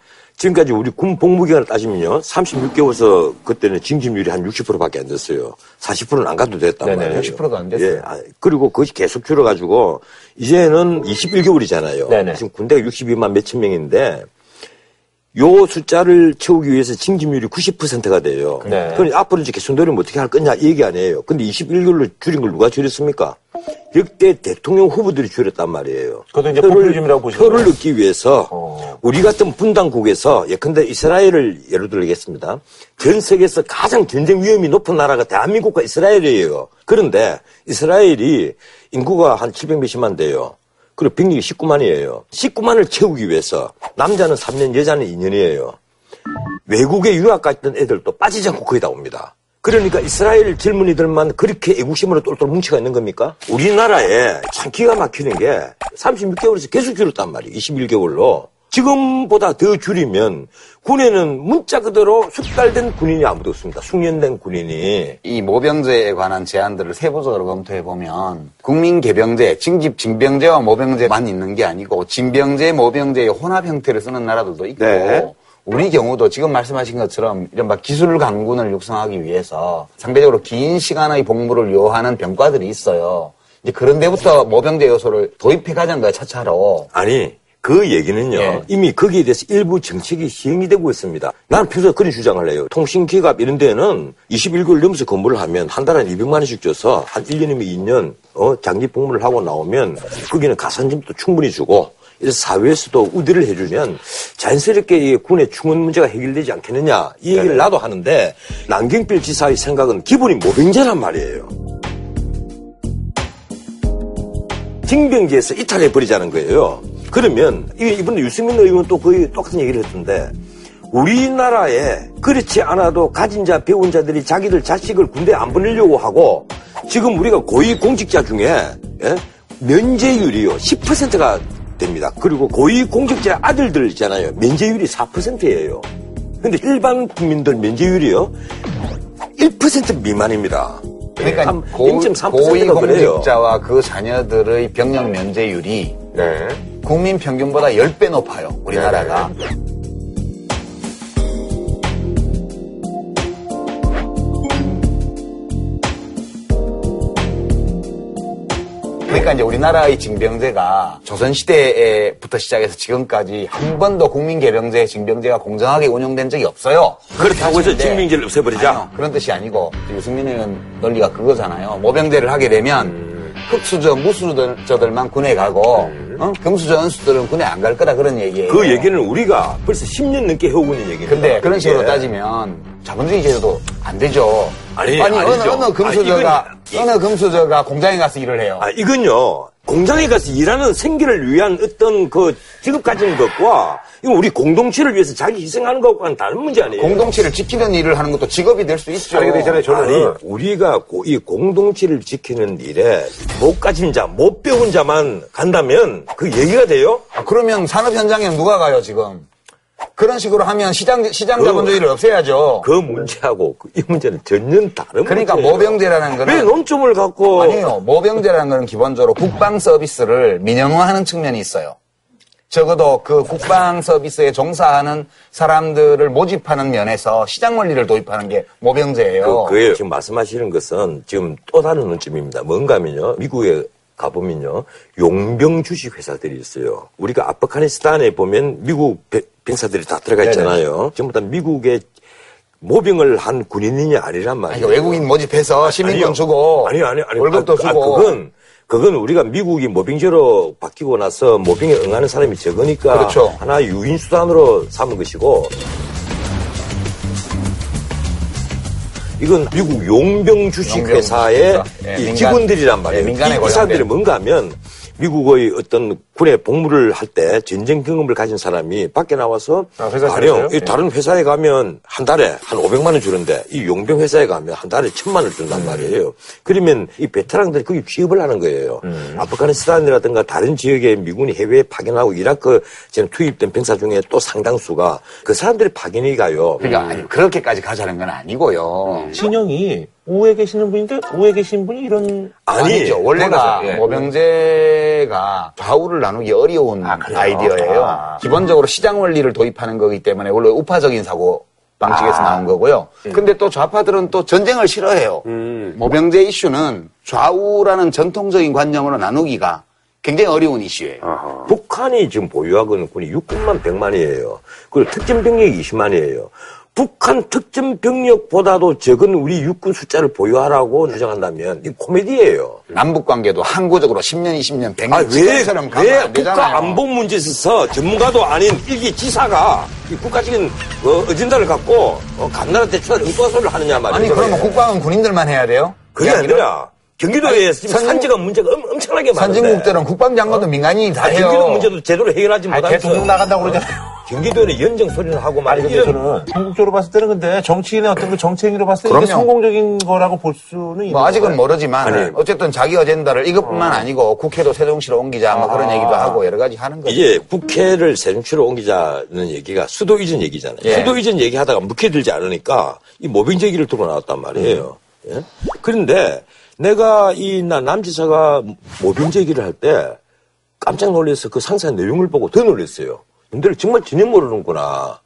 지금까지 우리 군 복무기간을 따지면요. 36개월서 그때는 징집률이 한 60%밖에 안 됐어요. 40%는 안 가도 됐단 네네. 말이에요. 60%도 안 됐어요. 예. 아, 그리고 그것이 계속 줄어가지고 이제는 21개월이잖아요. 네네. 지금 군대가 62만 몇천 명인데 요 숫자를 채우기 위해서 징집률이 90%가 돼요. 네. 그러니 앞으로 이제 노력을 어떻게 할 거냐 이 얘기 아니에요. 근데 21개월로 줄인 걸 누가 줄였습니까? 역대 대통령 후보들이 줄였단 말이에요. 그것도 이제 표를- 표를? 얻기 위해서 어. 우리 같은 분당국에서 예컨대 이스라엘을 예로 들겠습니다. 전 세계에서 가장 전쟁 위험이 높은 나라가 대한민국과 이스라엘이에요. 그런데 이스라엘이 인구가 한 700 몇십만 돼요. 그리고 병력이 19만이에요. 19만을 채우기 위해서 남자는 3년, 여자는 2년이에요. 외국에 유학 갔던 애들도 빠지지 않고 거의 다 옵니다. 그러니까 이스라엘 젊은이들만 그렇게 애국심으로 똘똘 뭉치가 있는 겁니까? 우리나라에 참 기가 막히는 게 36개월에서 계속 줄었단 말이에요. 21개월로. 지금보다 더 줄이면 군에는 문자 그대로 숙달된 군인이 아무도 없습니다. 숙련된 군인이. 이 모병제에 관한 제안들을 세부적으로 검토해 보면 국민 개병제, 징집 징병제와 모병제만 있는 게 아니고 징병제, 모병제의 혼합 형태를 쓰는 나라들도 있고 네. 우리 경우도 지금 말씀하신 것처럼 이른바 기술 강군을 육성하기 위해서 상대적으로 긴 시간의 복무를 요하는 병과들이 있어요. 이제 그런 데부터 모병제 요소를 도입해 가자는 거야, 차차로. 아니, 그 얘기는요. 예. 이미 거기에 대해서 일부 정책이 시행이 되고 있습니다. 나는 평소에 그런 주장을 해요. 통신기갑 이런 데는 21개월 넘어서 근무를 하면 한 달에 200만 원씩 줘서 한 1년이면 2년 어, 장기 복무를 하고 나오면 거기는 가산점도 충분히 주고 사회에서도 우대를 해주면 자연스럽게 이 군의 충원 문제가 해결되지 않겠느냐 이 얘기를 나도 하는데 남경필 지사의 생각은 기본이 모병제란 말이에요. 징병제에서 이탈해 버리자는 거예요. 그러면 이- 이번에 유승민 의원 또 거의 똑같은 얘기를 했던데 우리나라에 그렇지 않아도 가진 자 배운 자들이 자기들 자식을 군대 안 보내려고 하고 지금 우리가 고위 공직자 중에 예? 면제율이요 10%가 됩니다. 그리고 고위 공직자 아들들 있잖아요. 면제율이 4%예요. 근데 일반 국민들 면제율이요 1% 미만입니다. 그러니까 한 고, 0.3%가 고위 그래요. 공직자와 그 자녀들의 병력 면제율이 네. 국민 평균보다 10배 높아요, 우리나라가. 그러니까 이제 우리나라의 징병제가 조선시대부터 시작해서 지금까지 한 번도 국민 개병제, 징병제가 공정하게 운영된 적이 없어요. 그렇다고 해서 징병제를 없애버리자. 아니요, 그런 뜻이 아니고 유승민 의원 논리가 그거잖아요. 모병제를 하게 되면 흑수저, 무수저들만 군에 가고 어? 금수저, 은수들은 군에 안 갈 거다 그런 얘기예요. 그 얘기는 우리가 벌써 10년 넘게 해오고 있는 얘기입니다. 근데 그런 식으로 예. 따지면 자본주의 제도도 안 되죠. 아니, 어느, 아니죠. 어느 금수저가 아, 이건- 어느 금수저가 공장에 가서 일을 해요. 아, 이건요, 공장에 가서 일하는 생계를 위한 어떤 그 직업 가지는 것과, 이거 우리 공동체를 위해서 자기 희생하는 것과는 다른 문제 아니에요. 공동체를 지키는 일을 하는 것도 직업이 될 수 있죠. 아니, 근데 있잖아요. 저는 아니, 우리가 고- 이 공동체를 지키는 일에 못 가진 자, 못 배운 자만 간다면 그 얘기가 돼요? 아, 그러면 산업 현장에는 누가 가요 지금? 그런 식으로 하면 시장 시장 그- 자본주의를 없애야죠. 그 문제하고 그이 문제는 전혀 다른 그러니까 문제예요. 모병제라는 거는 왜 논점을 갖고 아니에요. 모병제라는 거는 기본적으로 국방 서비스를 민영화하는 측면이 있어요. 적어도 그 국방 서비스에 종사하는 사람들을 모집하는 면에서 시장 원리를 도입하는 게 모병제예요. 그, 그예요. 지금 말씀하시는 것은 지금 또 다른 논점입니다. 뭔가 하면요. 미국에 가보면요. 용병 주식 회사들이 있어요. 우리가 아프가니스탄에 보면 미국 배- 병사들이 다 들어가 있잖아요. 전부 다 미국의 모병을 한 군인이 아니란 아니, 말이에요. 외국인 모집해서 시민권 아니요. 주고 아니요, 아니요, 아니요. 월급도 아, 주고 아, 그건 그건 우리가 미국이 모병제로 바뀌고 나서 모병에 응하는 사람이 적으니까 그렇죠. 하나 유인 수단으로 삼은 것이고 이건 미국 용병 주식 용병 회사의 주식회사. 예, 직원들이란 말이에요. 예, 이, 이 사람들이. 뭔가 하면 미국의 어떤 군에 복무를 할 때 전쟁 경험을 가진 사람이 밖에 나와서 아, 회사에 가령? 이 다른 회사에 가면 한 달에 한 500만 원 주는데 이 용병 회사에 가면 한 달에 천만 원 준단 말이에요. 그러면 이 베테랑들이 거기 취업을 하는 거예요. 아프가니스탄이라든가 다른 지역에 미군이 해외에 파견하고 이라크 지금 투입된 병사 중에 또 상당수가 그 사람들이 파견이 가요. 그러니까 아니, 그렇게까지 가자는 건 아니고요. 진영이 우에 계시는 분인데 우에 계신 분이 이런 아니, 아니죠. 원래가 예. 모병제가 좌우를 나누기 어려운 아, 그래요? 아이디어예요. 아. 기본적으로 시장 원리를 도입하는 거기 때문에 원래 우파적인 사고 방식에서 아. 나온 거고요. 근데 또 좌파들은 또 전쟁을 싫어해요. 음. 모병제 이슈는 좌우라는 전통적인 관념으로 나누기가 굉장히 어려운 이슈예요. 아하. 북한이 지금 보유하고 있는 군이 육군만 100만이에요. 그리고 특전 병력이 20만이에요. 북한 특전 병력보다도 적은 우리 육군 숫자를 보유하라고 주장한다면 이 코미디예요. 남북 관계도 항구적으로 10년, 20년, 100년 아, 왜, 가면 왜. 국가 안보 문제에 있어서 전문가도 아닌 일기 지사가 이 국가적인 어, 어진다를 갖고 어, 대출을 엉뚱한 소리를 하느냐 말이에요. 아니 그러면 국방은 군인들만 해야 돼요? 그게? 아니라 경기도에 지금 산지가 문제가 엄, 엄청나게 많은데 선진국들은 국방장관도 민간인이 다 아, 해요. 경기도 문제도 제대로 해결하지 아, 못하면서 대통령 나간다고 그러잖아요. 경기도는 연정 소리를 하고 말이야. 근데 저는 궁극적으로 봤을 때는 근데 정치인의 어떤 그 정치행위로 봤을 때 이게 그럼요. 성공적인 거라고 볼 수는 뭐 아직은. 모르지만 아니. 어쨌든 자기 어젠다를 이것뿐만 아니고 국회도 세종시로 옮기자 뭐 그런 아. 얘기도 하고 여러 가지 하는 거죠. 이제 국회를 세종시로 옮기자는 얘기가 수도 이전 얘기잖아요. 예. 수도 이전 얘기하다가 묵혀 들지 않으니까 이 모병제 얘기를 들고 나왔단 말이에요. 예? 그런데 내가 이나 남지사가 모병제 얘기를 할 때 깜짝 놀라서 그 상세 내용을 보고 더 놀랐어요. 근데 정말 전혀 모르는구나.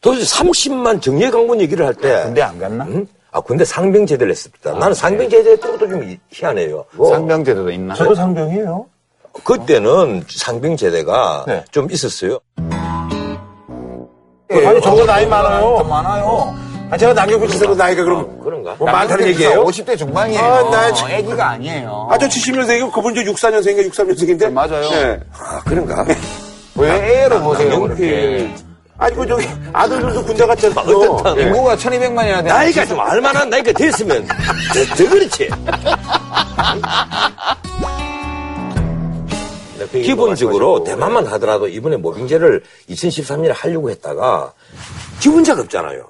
도대체 30만 정예 강본 얘기를 할 때. 군대 안 갔나? 응? 아, 군대 상병 제대를 했습니다. 나는 상병 제대 했던 것도 좀 희- 희한해요. 뭐, 상병제도도 있나? 저도 상병이에요. 그때는 상병 제대가 네. 좀 있었어요. 아니 저보다 나이 많아요. 더 많아요. 아, 제가 남경필 지사도 나이가 그럼 그런가? 뭐 많다는 얘기예요? 50대 중반이에요. 아, 나 참- 애기가 아니에요. 아, 저 70년생이고 그분 저 64년생인가 63년생인데. 네, 맞아요. 아, 그런가? 왜 애로 보세요. 그렇게. 아니, 그 저기 아들들도 군대 갔잖아요. 예. 인구가 1200만이나 되는 나이가 좀 알만한 나이가 됐으면 더, 더 그렇지. 기본적으로 대만만 하더라도 이번에 모병제를 2013년에 하려고 했다가 지원자가 없잖아요.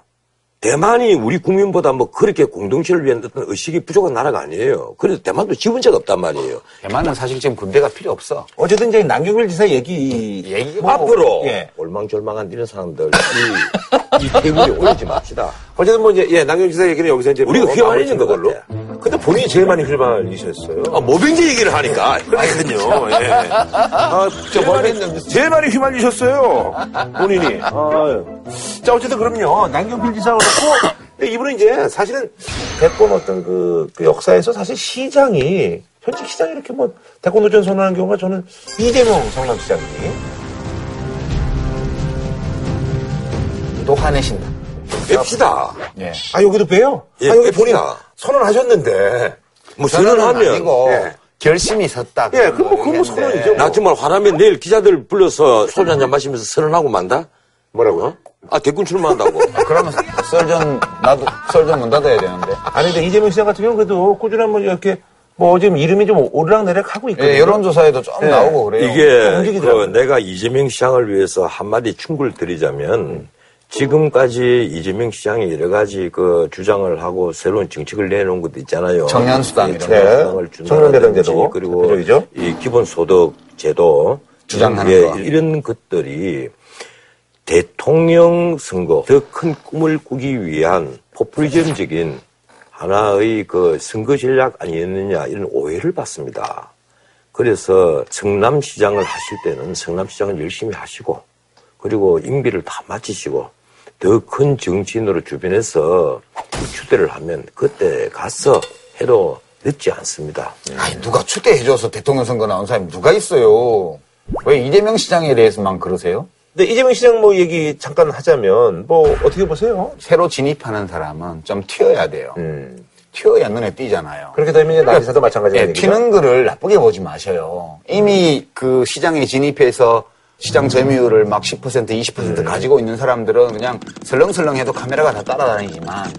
대만이 우리 국민보다 뭐 그렇게 공동체를 위한 어떤 의식이 부족한 나라가 아니에요. 그래서 대만도 지원자가 없단 말이에요. 대만은 사실 지금 군대가 필요 없어. 어쨌든 이제 남경필 지사 얘기. 얘기 뭐, 앞으로 예. 올망졸망한 이런 사람들 이, 이 태국에 올리지 맙시다. 어쨌든 뭐 이제, 예, 남경필 지사 얘기는 여기서 이제. 우리가 뭐 휘말리는 것 마무리 같아. 근데 본인이 제일 많이 휘말리셨어요. 아, 모병제 얘기를 하니까. 그러니까요. 예. 아, 저 머리 제일 많이 휘말리셨어요. 본인이. 아유. 자, 어쨌든 그럼요. 남경필 지사 그렇고 이분은 이제 사실은 대권 어떤 그, 그 역사에서 사실 시장이 현직 시장이 이렇게 뭐 대권 도전 선언하는 경우가 저는 이재명 성남시장이 또 화내신다. 뺍시다. 예. 아 여기도 빼요? 예, 아 여기 뺍시다. 선언하셨는데 뭐 선언하면. 아니고 예. 결심이 섰다. 예, 그럼 뭐 그건 뭐 선언이죠. 나 정말 화나면 내일 기자들 불러서 소주 한잔 마시면서 선언하고 만다? 뭐라고요? 아, 대권 출마한다고. 그러면 썰전 나도 썰전 문 닫아야 되는데. 아니 근데 이재명 시장 같은 경우는 그래도 꾸준한 뭐 이렇게 뭐 지금 이름이 좀 오르락내락 하고 있거든요. 예, 여론조사에도 좀 예. 나오고 그래요. 이게 그. 내가 이재명 시장을 위해서 한마디 충고를 드리자면 지금까지 이재명 시장이 여러 가지 그 주장을 하고 새로운 정책을 내놓은 것도 있잖아요. 청년수당 이런 거. 청년수당을 네. 청년대상제도. 그리고 대표적이죠. 이 기본소득 제도 주장하는 예, 거. 이런 것들이 대통령 선거 더 큰 꿈을 꾸기 위한 포퓰리즘적인 하나의 그 선거 전략 아니었느냐 이런 오해를 받습니다. 그래서 성남시장을 하실 때는 성남시장을 열심히 하시고 그리고 임기를 다 마치시고 더 큰 정치인으로 주변에서 추대를 하면 그때 가서 해도 늦지 않습니다. 아니, 누가 추대해줘서 대통령 선거 나온 사람이 누가 있어요? 왜 이재명 시장에 대해서만 그러세요? 근데 이재명 시장 뭐 얘기 잠깐 하자면 뭐 어떻게 보세요? 새로 진입하는 사람은 좀 튀어야 돼요. 음. 튀어야 눈에 띄잖아요. 그렇게 되면 이제 나지사도 마찬가지예요. 예, 튀는 거를 나쁘게 보지 마셔요. 이미 그 시장에 진입해서 시장 점유율을 막 10%, 20% 가지고 있는 사람들은 그냥 설렁설렁 해도 카메라가 다 따라다니지만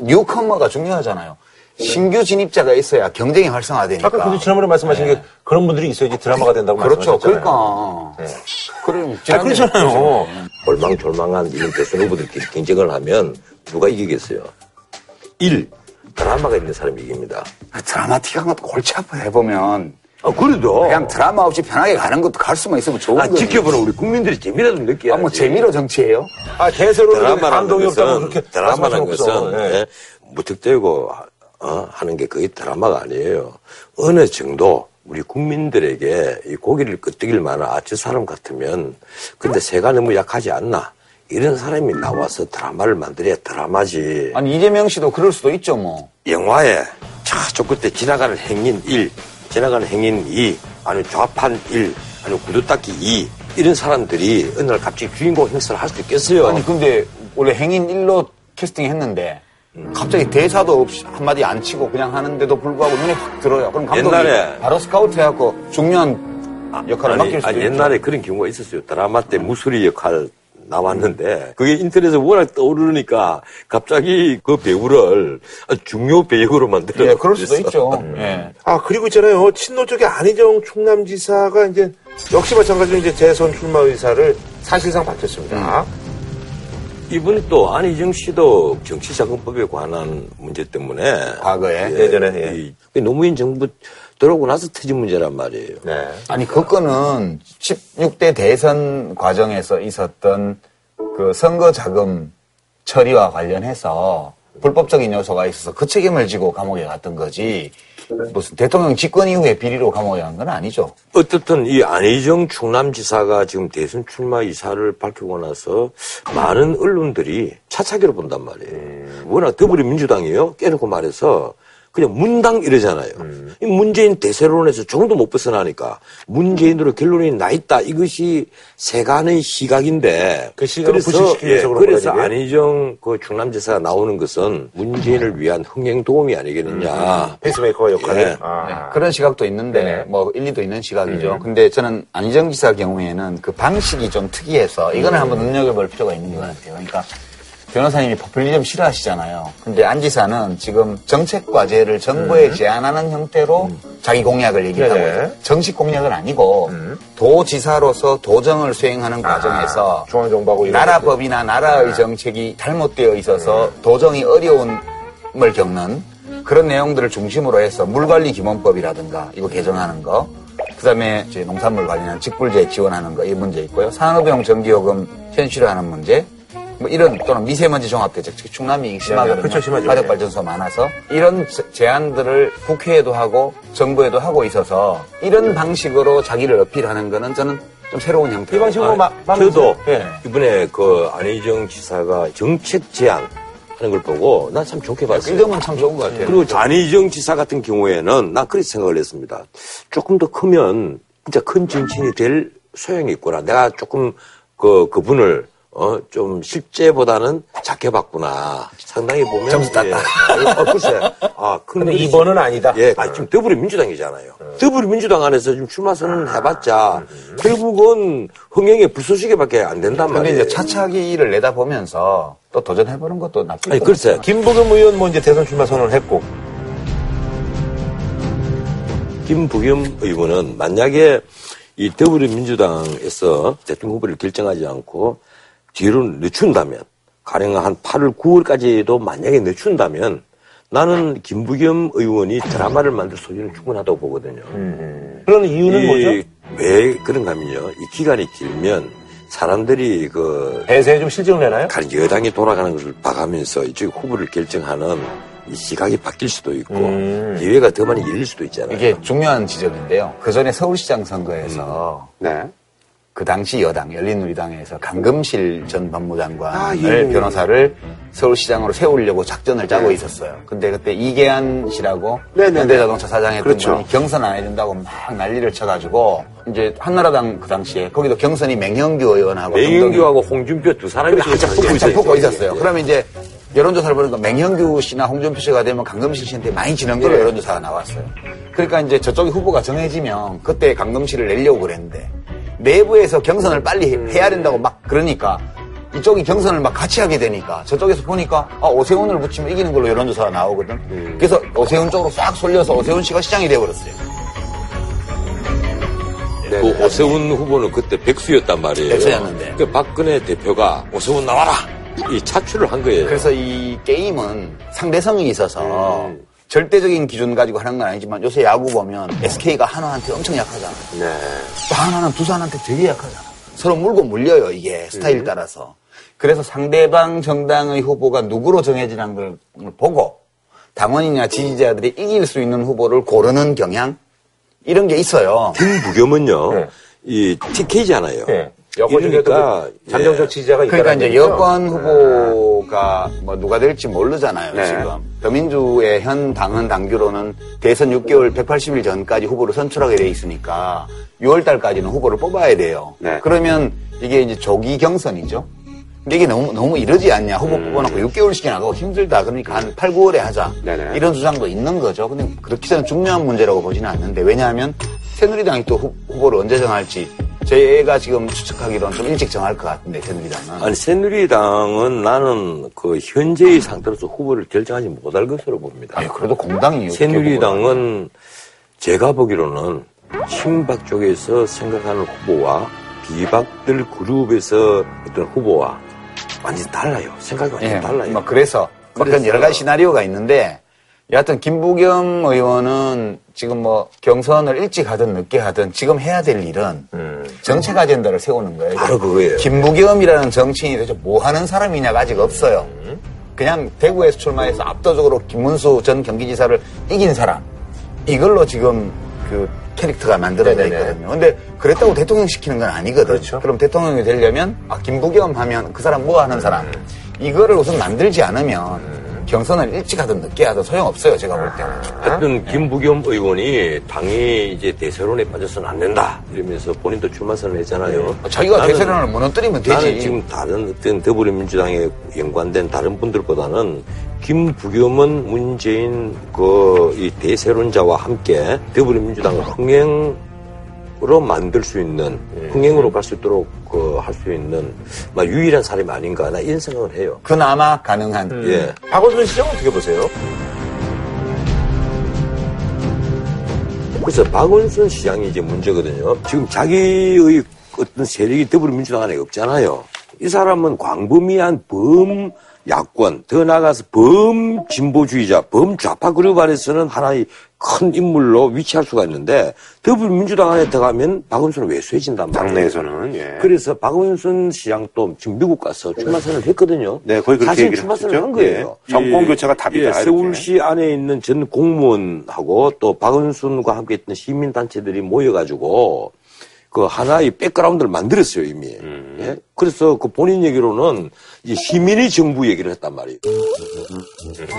뉴커머가 중요하잖아요. 신규 진입자가 있어야 경쟁이 활성화되니까. 아까 근데 지난번에 말씀하신 게 그런 분들이 있어야지 드라마가 된다고 그렇죠. 말씀하셨잖아요. 그러니까. 그럼 아, 그렇잖아요. 얼망졸망한 이런 대선 후보들끼리 경쟁을 하면 누가 이기겠어요? 1. 드라마가 있는 사람이 이깁니다. 드라마틱한 것도 골치 아파 해보면 아, 그래도. 그냥 드라마 없이 편하게 가는 것도 갈 수만 있으면 좋은 아, 거지. 지켜보는 우리 국민들이 재미라도 느껴야지. 아, 뭐 재미로 정치해요? 아, 대세로는 드라마라는 감동이 없다고 그렇게 드라마라는 것은. 예. 예, 무턱대고, 어, 하는 게 거의 드라마가 아니에요. 어느 정도 우리 국민들에게 이 고기를 끄떡일 만한 아, 저 사람 같으면, 근데 새가 너무 약하지 않나. 이런 사람이 나와서 드라마를 만들어야 드라마지. 아니, 이재명 씨도 그럴 수도 있죠, 뭐. 영화에 저쪽 끝에 지나가는 행인 1, 지나가는 행인 2, 아니면 좌판 1, 아니면 구두 닦기 2 이런 사람들이 어느 날 갑자기 주인공 행사를 할수 있겠어요? 아니, 근데 원래 행인 1로 캐스팅 했는데 갑자기 대사도 없이 한마디 안 치고 그냥 하는데도 불구하고 눈에 확 들어요. 그럼 감독이 옛날에- 바로 스카우트 해갖고 중요한 역할을 아니, 맡길 수도 아니, 있죠. 옛날에 그런 경우가 있었어요. 드라마 때 무술이 역할 나왔는데 그게 인터넷에 워낙 떠오르니까 갑자기 그 배우를 중요 배역으로 만들어. 예, 그럴 수도 있죠. 예. 아, 그리고 있잖아요. 친노 쪽의 안희정 충남지사가 이제 역시 마찬가지로 이제 재선 출마 의사를 사실상 밝혔습니다. 이분 또 안희정 씨도 정치자금법에 관한 문제 때문에 과거에. 예 전에, 예. 이 노무현 정부 들어오고 나서 터진 문제란 말이에요. 네. 아니, 그 거는 16대 대선 과정에서 있었던 그 선거 자금 처리와 관련해서 불법적인 요소가 있어서 그 책임을 지고 감옥에 갔던 거지. 무슨 대통령 집권 이후에 비리로 감옥에 간 건 아니죠. 어떻든 이 안희정 충남지사가 지금 대선 출마 이사를 밝히고 나서 많은 언론들이 차차기로 본단 말이에요. 워낙 더불어민주당이에요. 깨놓고 말해서 그냥 문당 이러잖아요. 이 문재인 대세론에서 조금 도 못 벗어나니까 문재인으로 결론이 나 있다. 이것이 세간의 시각인데. 그 시각을 부식시키기 위해서 그런 그래서 거라는 안희정 그 충남지사가 나오는 것은 문재인을 위한 흥행 도움이 아니겠느냐. 페이스메이커 역할을. 예. 아. 그런 시각도 있는데 네네. 뭐 일리도 있는 시각이죠. 근데 저는 안희정 지사 경우에는 그 방식이 좀 특이해서 이거는 한번 눈여겨볼 필요가 있는 것 같아요. 그러니까 변호사님이 포퓰리즘 싫어하시잖아요. 근데 안 지사는 지금 정책 과제를 정부에 제안하는 형태로 자기 공약을 얘기하고 네네. 있어요. 정식 공약은 아니고 도지사로서 도정을 수행하는 과정에서 중앙정부하고 이런 나라법이나 나라의 정책이 잘못되어 있어서 도정이 어려움을 겪는 그런 내용들을 중심으로 해서 물관리 기본법이라든가 이거 개정하는 거, 그다음에 이제 농산물 관련한 직불제 지원하는 거 이 문제 있고요. 산업용 전기요금 현실화하는 문제, 뭐 이런 또는 미세먼지 종합 대책, 특히 충남이 심하거든요. 그렇죠, 심하죠. 화력 발전소 많아서 이런 제- 제안들을 국회에도 하고 정부에도 하고 있어서 이런 방식으로 자기를 어필하는 거는 저는 좀 새로운 형태. 이 방식으로 마, 저도 예. 이번에 그 안희정 지사가 정책 제안 하는 걸 보고 난 참 좋게 봤어요. 이 점은 참 좋은 것 같아요. 그리고 안희정 지사 같은 경우에는 난 그렇게 생각을 했습니다. 조금 더 크면 진짜 큰 정치인이 될 소용이 있구나. 내가 조금 그 그분을 어 좀 실제보다는 작게 봤구나. 상당히 보면 점수 땄다. 예. 아, 글쎄. 아, 근데 이번은 아니다. 예, 아, 지금 더불어민주당이잖아요. 더불어민주당 안에서 지금 출마 선언을 해봤자 결국은 흥행의 불쏘시개밖에 안 된단 근데 말이에요. 이제 차차기를 내다보면서 또 도전해보는 것도 나쁘지 아니 글쎄, 김부겸 의원 뭐 이제 대선 출마 선언을 했고. 김부겸 의원은 만약에 이 더불어민주당에서 대통령 후보를 결정하지 않고 뒤로 늦춘다면 가령 한 8월, 9월까지도 만약에 늦춘다면 나는 김부겸 의원이 드라마를 만들 소지는 충분하다고 보거든요. 그런 이유는 이- 뭐죠? 왜 그런가 하면요. 이 기간이 길면 사람들이 그 대세에 좀 실증을 내나요? 여당이 돌아가는 것을 봐가면서 이쪽 후보를 결정하는 이 시각이 바뀔 수도 있고 음. 기회가 더 많이 열릴 수도 있잖아요. 이게 중요한 지적인데요. 그 전에 서울시장 선거에서 네. 그 당시 여당 열린우리당에서 강금실 전 법무장관을 아, 예, 예. 변호사를 서울시장으로 세우려고 작전을 짜고 있었어요. 근데 그때 이계한 씨라고 네네네. 현대자동차 사장했던 그렇죠. 분이 경선 안 해준다고 막 난리를 쳐가지고 이제 한나라당 그 당시에 거기도 경선이 맹현규 의원하고 맹영규하고 홍준표 두 사람이 한짝 붙고 있었죠. 붙고 있었어요. 그러면 이제 여론조사를 보니까 맹현규 씨나 홍준표 씨가 되면 강금실 씨한테 많이 지는 걸로 여론조사가 나왔어요. 그러니까 이제 저쪽이 후보가 정해지면 그때 강금실을 내려고 그랬는데 내부에서 경선을 빨리 해- 해야 된다고 막 그러니까 이쪽이 경선을 막 같이 하게 되니까 저쪽에서 보니까 아, 오세훈을 붙이면 이기는 걸로 여론조사가 나오거든. 음. 그래서 오세훈 쪽으로 싹 쏠려서 오세훈 씨가 시장이 돼버렸어요. 네, 그 오세훈 후보는 그때 백수였단 말이에요. 백수였는데. 그 박근혜 대표가 오세훈 나와라! 이 차출을 한 거예요. 그래서 이 게임은 상대성이 있어서 음. 절대적인 기준 가지고 하는 건 아니지만 요새 야구 보면 SK가 한화한테 엄청 약하잖아. 네. 또 하나는 두산한테 되게 약하잖아. 서로 물고 물려요, 이게 스타일 따라서. 그래서 상대방 정당의 후보가 누구로 정해지는 걸 보고 당원이나 지지자들이 이길 수 있는 후보를 고르는 경향 이런 게 있어요. 김부겸은요, 네. 이 TK잖아요. 네. 여권 이러니까, 그 잠정적 지지자가 있다. 그러니까 이제 여권 후보가 뭐 누가 될지 모르잖아요, 네. 지금. 더민주의 현 당헌 당규로는 대선 6개월 180일 전까지 후보를 선출하게 돼 있으니까 6월 달까지는 후보를 뽑아야 돼요. 네. 그러면 이게 이제 조기 경선이죠. 근데 이게 너무, 너무 이러지 않냐. 후보 뽑아놓고 6개월씩이나 하고 힘들다. 그러니까 한 8, 9월에 하자. 음. 네네. 이런 주장도 있는 거죠. 근데 그렇게 저는 중요한 문제라고 보지는 않는데 왜냐하면 새누리당이 또 후, 후보를 언제 정할지 제가 지금 추측하기로는 좀 일찍 정할 것 같은데 새누리당은. 아니, 새누리당은 나는 그 현재의 상태로서 후보를 결정하지 못할 것으로 봅니다. 아니, 그래도 공당이 어떻게 새누리당은 제가 보기로는 친박 쪽에서 생각하는 후보와 비박들 그룹에서 어떤 후보와 완전히 달라요. 생각이 완전히 예, 달라요. 뭐 그래서 뭐 그런 여러 가지 시나리오가 있는데 여하튼 김부겸 의원은 지금 뭐 경선을 일찍 하든 늦게 하든 지금 해야 될 일은 정책 아젠다를 세우는 거예요. 바로 그거예요. 김부겸이라는 정치인이 도대체 뭐 하는 사람이냐가 아직 없어요. 그냥 대구에서 출마해서 압도적으로 김문수 전 경기지사를 이긴 사람. 이걸로 지금 그 캐릭터가 만들어져. 있거든요. 근데 그랬다고 대통령 시키는 건 아니거든. 그렇죠. 그럼 대통령이 되려면 아 김부겸 하면 그 사람 뭐 하는 사람. 음. 이거를 우선 만들지 않으면 경선을 일찍 하든 늦게 하든 소용없어요. 제가 볼 때는. 하여튼 김부겸 의원이 당이 이제 대세론에 빠져서는 안 된다 이러면서 본인도 출마 선언을 했잖아요. 자기가 나는- 대세론을 무너뜨리면 되지. 나는 지금 다른 어떤 더불어민주당에 연관된 다른 분들보다는 김부겸은 문재인 그 이 대세론자와 함께 더불어민주당을 흥행으 로 만들 수 있는 흥행으로 갈 수 있도록 그 할 수 있는 막 유일한 사람이 아닌가 나 이런 생각을 해요. 그나마 가능한. 예. 박원순 시장 어떻게 보세요? 그래서 박원순 시장이 이제 문제거든요. 지금 자기의 어떤 세력이 더불어민주당 안에 없잖아요. 이 사람은 광범위한 범 야권, 더 나아가서 범 진보주의자, 범 좌파 그룹 안에서는 하나의 큰 인물로 위치할 수가 있는데 더불어민주당 안에 들어가면 박원순은 외소해진단 말이에요. 당내에서는 예. 그래서 박원순 시장도 지금 미국 가서 출마 선언을 했거든요. 네, 거의 그렇게 사실 출마 선언을. 한 거예요. 예. 정권 교체가 답이다, 예. 서울시 안에 있는 전 공무원하고 또 박원순과 함께 했던 시민단체들이 모여가지고 그 하나의 백그라운드를 만들었어요, 이미. 음. 예? 그래서 그 본인 얘기로는 이 시민의 정부 얘기를 했단 말이에요.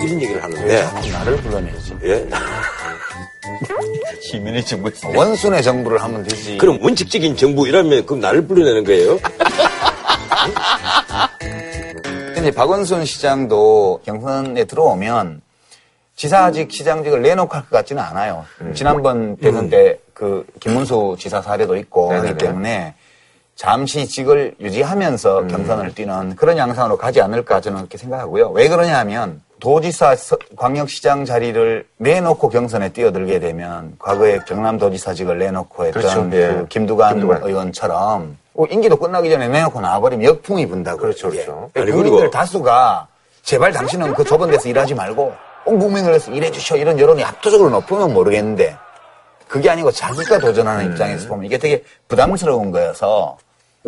이런 얘기를 하는데, 나를 불러내지. 예? 시민의 정부. 원순의 정부를 하면 되지. 그럼 원칙적인 정부 이러면 그럼 나를 불러내는 거예요? 근데 박원순 시장도 경선에 들어오면 지사직, 시장직을 내놓고 할 것 같지는 않아요. 지난번 대선 때 그 김문수 지사 사례도 있고 하기 네네네. 때문에 잠시 직을 유지하면서 경선을 뛰는 그런 양상으로 가지 않을까 저는 그렇게 생각하고요. 왜 그러냐 하면 도지사 서- 광역시장 자리를 내놓고 경선에 뛰어들게 되면 과거에 경남도지사직을 내놓고 했던 그렇죠. 그 예. 김두관, 김두관. 의원처럼 어, 임기도 끝나기 전에 내놓고 나와버리면 역풍이 분다고. 그렇죠, 그렇죠. 아니, 국민들 그리고- 다수가 제발 당신은 그 좁은 데서 일하지 말고 온 국민을 위해서 일해 주셔 이런 여론이 압도적으로 높으면 모르겠는데 그게 아니고 자기가 도전하는 음. 입장에서 보면 이게 되게 부담스러운 거여서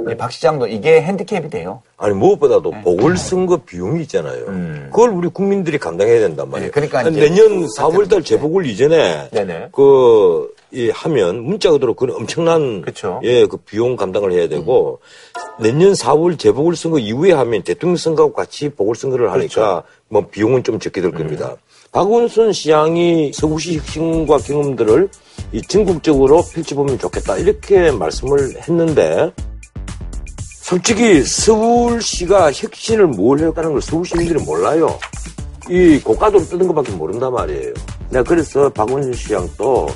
이박 시장도 이게 핸디캡이 돼요. 아니 무엇보다도 네. 보궐선거 비용이 있잖아요. 그걸 우리 국민들이 감당해야 된단 말이에요. 네, 그러니까 내년 4월달 재보궐 이전에 네네. 그 이, 하면 문자 그대로 그 엄청난 그쵸. 예, 그 비용 감당을 해야 되고 내년 4월 재보궐 선거 이후에 하면 대통령 선거하고 같이 보궐 선거를 하니까 그렇죠. 뭐 비용은 좀 적게 될 음. 겁니다. 박원순 시장이 서구시 혁신과 경험들을 이 전국적으로 펼쳐보면 좋겠다 이렇게 말씀을 했는데 솔직히 서울시가 혁신을 뭘 했다는 걸 서울 시민들이 몰라요. 이 고가도로 뜨는 것밖에 모른단 말이에요. 내가 그래서 박원순 시장도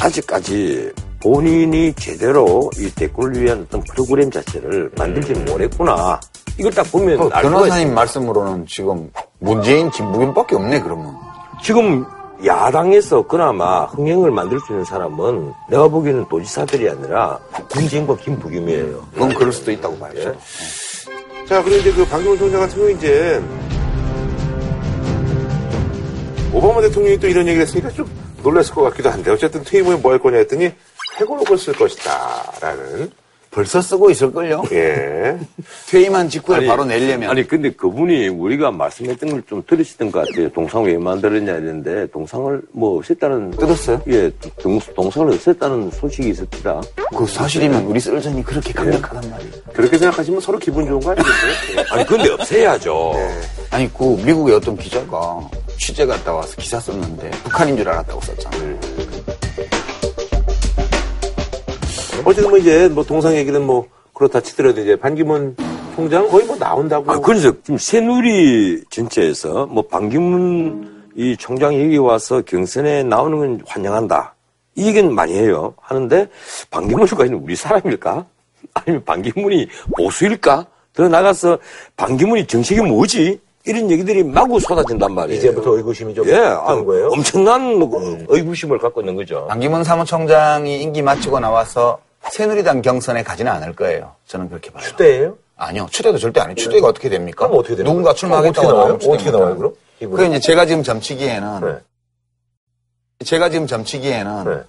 아직까지 본인이 제대로 이 대구를 위한 어떤 프로그램 자체를 만들지 못했구나. 이걸 딱 보면 그알 변호사님. 말씀으로는 지금 문재인, 김부겸밖에 없네 그러면. 지금 야당에서 그나마 흥행을 만들 수 있는 사람은 내가 보기에는 도지사들이 아니라 문재인과 김부겸이에요. 그건 그럴 수도 있다고 봐야죠. 자, 그리고 이제 그 방기문 총장 같은 경우 이제 오바마 대통령이 또 이런 얘기를 했으니까 좀 놀랐을 것 같기도 한데 어쨌든 퇴임 후에 뭐 할 거냐 했더니 회고록을 쓸 것이다. 라는. 벌써 쓰고 있을걸요? 예. 퇴임한 직후에 바로 내려면. 아니 근데 그분이 우리가 말씀했던 걸 좀 들으시던 것 같아요. 동상 왜 만들었냐 이랬는데 동상을 뭐 썼다는 뜯었어요? 예, 동, 동상을 썼다는 소식이 있었더라. 그 사실이면 우리 썰전이 그렇게 강력하단 말이에요. 그렇게 생각하시면 서로 기분 좋은 거 아니겠어요? 예. 아니 근데 없애야죠. 아니 그 미국의 어떤 기자가 취재 갔다 와서 기사 썼는데 북한인 줄 알았다고 썼잖아. 어쨌든 뭐 이제 뭐 동상 얘기는 뭐 그렇다 치더라도 이제 반기문 총장 거의 뭐 나온다고. 아, 그래서 지금 새누리 전체에서 뭐 반기문 이 총장 여기 와서 경선에 나오는 건 환영한다. 이 얘기는 많이 해요. 하는데 반기문과는 우리 사람일까? 아니면 반기문이 보수일까? 더 나가서 반기문이 정책이 뭐지? 이런 얘기들이 마구 쏟아진단 말이에요. 이제부터 의구심이 좀 예, 드는 아, 거예요? 엄청난 뭐 의구심을 갖고 있는 거죠. 반기문 사무총장이 임기 마치고 나와서 새누리당 경선에 가지는 않을 거예요. 저는 그렇게 봐요. 추대예요? 아니요. 추대도 절대 아니에요. 추대가 어떻게 됩니까? 그럼 어떻게 됩니까? 누군가 출마하겠다고 어떻게 나와요? 어떻게. 나와요, 그럼? 그 이제 제가 지금 점치기에는 네. 제가 지금 점치기에는 네.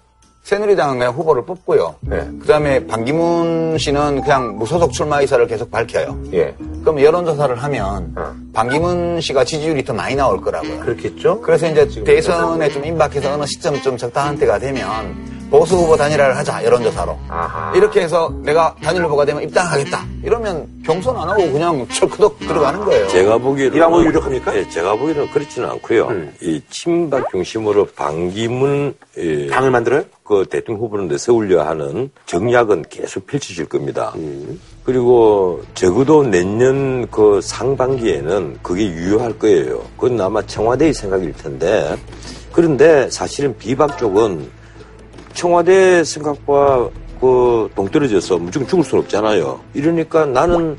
새누리당은 그냥 후보를 뽑고요. 네. 그다음에 반기문 씨는 그냥 무소속 출마 의사를 계속 밝혀요. 예. 그럼 여론조사를 하면 어. 반기문 씨가 지지율이 더 많이 나올 거라고요. 그렇겠죠? 그래서 이제 대선에 좀 임박해서 어느 시점 좀 적당한 때가 되면 보수 후보 단일화를 하자 여론조사로 아하. 이렇게 해서 내가 단일 후보가 되면 입당하겠다 이러면 경선 안 하고 그냥 철크덕 들어가는 거예요. 제가 보기에는 이 방법이 유력합니까? 예, 제가 보기에는 그렇지는 않고요. 음. 이 친박 중심으로 반기문 예, 당을 만들어요? 그 대통령 후보를 내세우려 하는 정략은 계속 펼쳐질 겁니다. 음. 그리고 적어도 내년 그 상반기에는 그게 유효할 거예요. 그건 아마 청와대의 생각일 텐데 그런데 사실은 비박 쪽은 청와대 생각과 그 동떨어져서 무조건 죽을 수는 없잖아요. 이러니까 나는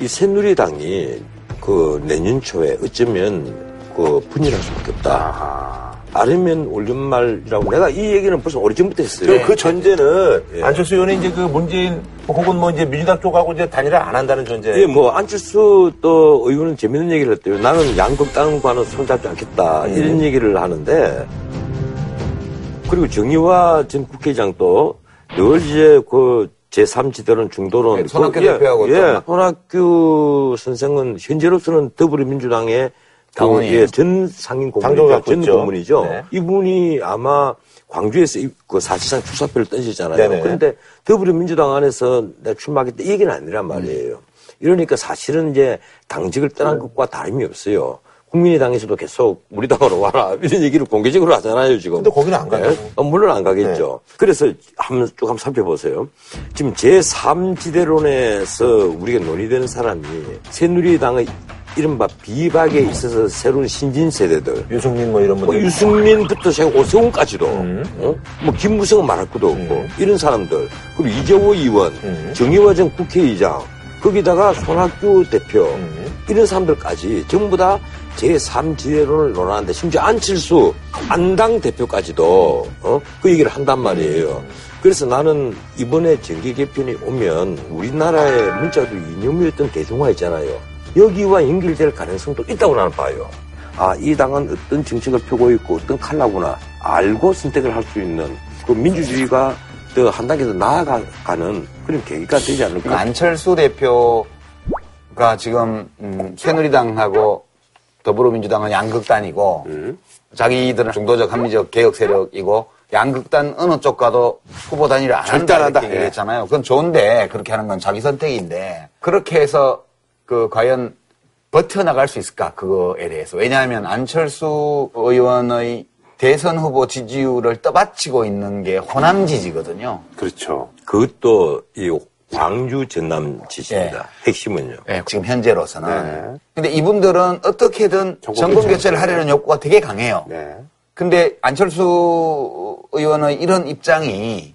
이 새누리당이 그 내년 초에 어쩌면 그 분열할 수밖에 없다. 아니면 올 연말이라고 내가 이 얘기는 벌써 오래전부터 했어요. 그, 그 전제는 예. 안철수 의원이 이제 그 문재인 혹은 뭐 이제 민주당 쪽하고 이제 단일화 안 한다는 전제. 예, 뭐 안철수 또 의원은 재밌는 얘기를 했대요. 나는 양극당과는 손잡지 않겠다 이런 얘기를 하는데 그리고 정의화 전 국회의장도 늘 이제 그 제3지대론 중도론 네, 손학규 그, 예, 대표하고 또. 예, 손학규 선생은 현재로서는 더불어민주당의 그, 당원이에요. 예, 전 상임 고문이죠. 갖고 전 있죠. 고문이죠. 네. 이분이 아마 광주에서 이- 그 사실상 출사표를 던지잖아요. 네네. 그런데 더불어민주당 안에서 내가 출마하겠다 이 얘기는 아니란 말이에요. 이러니까 사실은 이제 당직을 떠난 것과 다름이 없어요. 국민의당에서도 계속 우리 당으로 와라 이런 얘기를 공개적으로 하잖아요 지금. 근데 거기는 안 가요. 네? 어, 물론 안 가겠죠. 그래서 한번 쭉 한번 살펴보세요. 지금 제3지대론에서 우리가 논의되는 사람이 새누리당의 이른바 비박에 있어서 새로운 신진 세대들 유승민 뭐 이런 뭐 분들. 유승민부터 시작 오세훈까지도 음. 어? 뭐 김무성은 말할 것도 없고 이런 사람들 그리고 이재호 의원 음. 정의화 전 국회의장 거기다가 손학규 대표 음. 이런 사람들까지 전부 다 제3지대론을 논하는데 심지어 안철수 안당 대표까지도 어? 그 얘기를 한단 말이에요. 그래서 나는 이번에 정계 개편이 오면 우리나라의 문자도 이념이었던 대중화 있잖아요. 여기와 연결될 가능성도 있다고 나는 봐요. 아, 이 당은 어떤 정책을 펴고 있고 어떤 칼라구나 알고 선택을 할 수 있는 그 민주주의가 더 한 단계 더 나아가는 그런 계기가 되지 그 않을까. 안철수 대표가 지금 음, 새누리당하고 더불어민주당은 양극단이고 자기들은 중도적 합리적 개혁 세력이고 양극단 어느 쪽과도 후보 단일을 안 한다 한다. 이렇게 예. 얘기했잖아요. 그건 좋은데 그렇게 하는 건 자기 선택인데 그렇게 해서 그 과연 버텨나갈 수 있을까 그거에 대해서 왜냐하면 안철수 의원의 대선 후보 지지율을 떠받치고 있는 게 호남 지지거든요. 그렇죠. 그것도 이 광주 전남 지시입니다. 핵심은요. 네, 지금 현재로서는. 네. 근데 이분들은 어떻게든 정권 교체를 교체를 하려는 욕구가 되게 강해요. 네. 근데 안철수 의원의 이런 입장이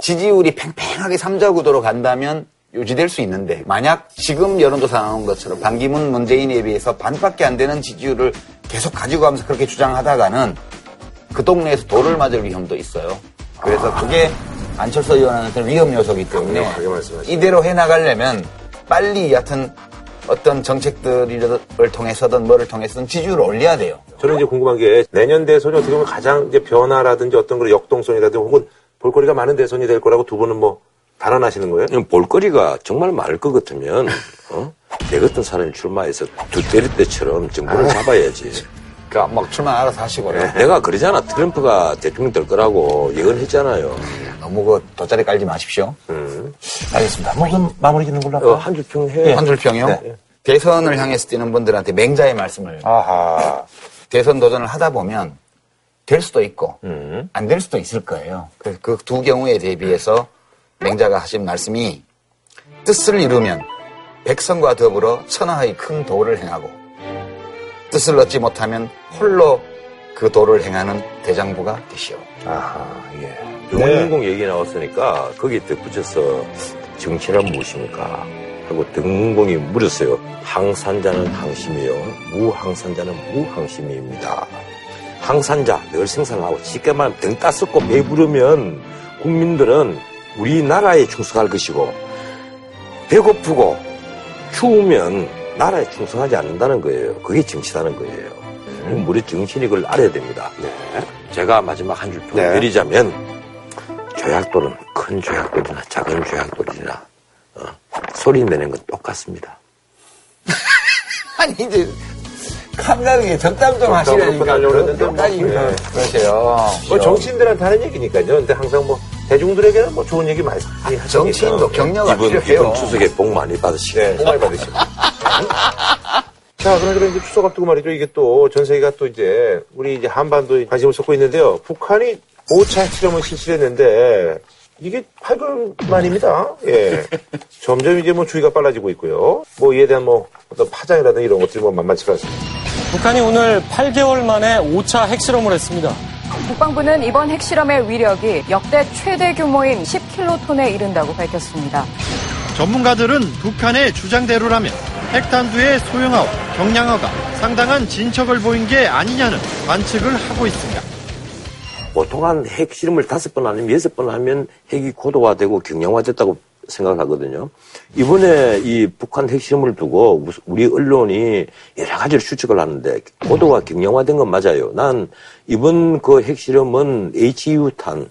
지지율이 팽팽하게 삼자 구도로 간다면 유지될 수 있는데 만약 지금 여론조사 나온 것처럼 반기문 문재인에 비해서 반밖에 안 되는 지지율을 계속 가지고 가면서 그렇게 주장하다가는 그 동네에서 돌을 맞을 위험도 있어요. 그래서 그게 안철수 의원한테는 위험 요소이기 때문에 말씀하시네요. 이대로 해나가려면 빨리 여하튼 어떤 정책들을 통해서든 뭐를 통해서든 지지율을 올려야 돼요. 저는 이제 궁금한 게 내년 대선이 어떻게 보면 가장 이제 변화라든지 어떤 그런 역동성이라든지 혹은 볼거리가 많은 대선이 될 거라고 두 분은 뭐 달아나시는 거예요? 볼거리가 정말 많을 것 같으면 어? 내 같은 사람이 출마해서 두 때릴 때처럼 정부를 잡아야지. 그러니까 막 출마 알아서 하시고 요 내가 그러잖아. 트럼프가 대통령 될 거라고 예언했잖아요. 너무 그 돗자리 깔지 마십시오. 알겠습니다. 뭐 그럼 마무리 짓는 걸로 어, 한 줄평 해. 한 줄평이요? 대선을 향해서 뛰는 분들한테 맹자의 말씀을 아하. 대선 도전을 하다 보면 될 수도 있고 안될 수도 있을 거예요. 그래서 그 두 경우에 대비해서 맹자가 하신 말씀이 뜻을 이루면 백성과 더불어 천하의 큰 도를 행하고 뜻을 얻지 못하면 홀로 그 도를 행하는 대장부가 되시오. 아하, 예. 영원인공 얘기 나왔으니까 거기에 덧붙여서 정치란 무엇입니까? 하고 등공이 물었어요. 항산자는 항심이요. 무항산자는 무항심입니다. 항산자, 늘 생산하고 쉽게 말하면 등 따숩고 배부르면 국민들은 우리나라에 충성할 것이고 배고프고 추우면 나라에 충성하지 않는다는 거예요. 그게 정치라는 거예요. 우리 정신이 그걸 알아야 됩니다. 제가 마지막 한줄 네. 보여드리자면 조약돌은 큰 조약돌이나 작은 조약돌이나 어, 소리 내는 건 똑같습니다. 아니 이제 감각이 적당 좀 그랬는데 뭐, 예. 그러세요. 뭐 정치인들한테 하는 얘기니까요. 근데 항상 뭐 대중들에게는 뭐 좋은 얘기 많이 하시니까. 정치인도 격려가 이번, 필요해요. 이번 추석에 복 많이 받으시고 네, 정말 받으시고. 자, 그러나 이제 추석 앞두고 말이죠. 이게 또 전 세계가 또 이제 우리 이제 한반도에 관심을 쏟고 있는데요. 북한이 5차 핵실험을 실시했는데 이게 8개월 만입니다. 예. 점점 이제 뭐 주의가 빨라지고 있고요. 뭐 이에 대한 뭐 어떤 파장이라든지 이런 것들이 뭐 만만치가 않습니다. 북한이 오늘 8개월 만에 5차 핵실험을 했습니다. 국방부는 이번 핵실험의 위력이 역대 최대 규모인 10킬로톤에 이른다고 밝혔습니다. 전문가들은 북한의 주장대로라면 핵탄두의 소형화와 경량화가 상당한 진척을 보인 게 아니냐는 관측을 하고 있습니다. 보통 한 핵실험을 다섯 번 아니면 여섯 번 하면 핵이 고도화되고 경량화됐다고 생각을 하거든요. 이번에 이 북한 핵실험을 두고 우리 언론이 여러 가지로 추측을 하는데 고도로 경량화된 건 맞아요. 난 이번 그 핵실험은 HEU탄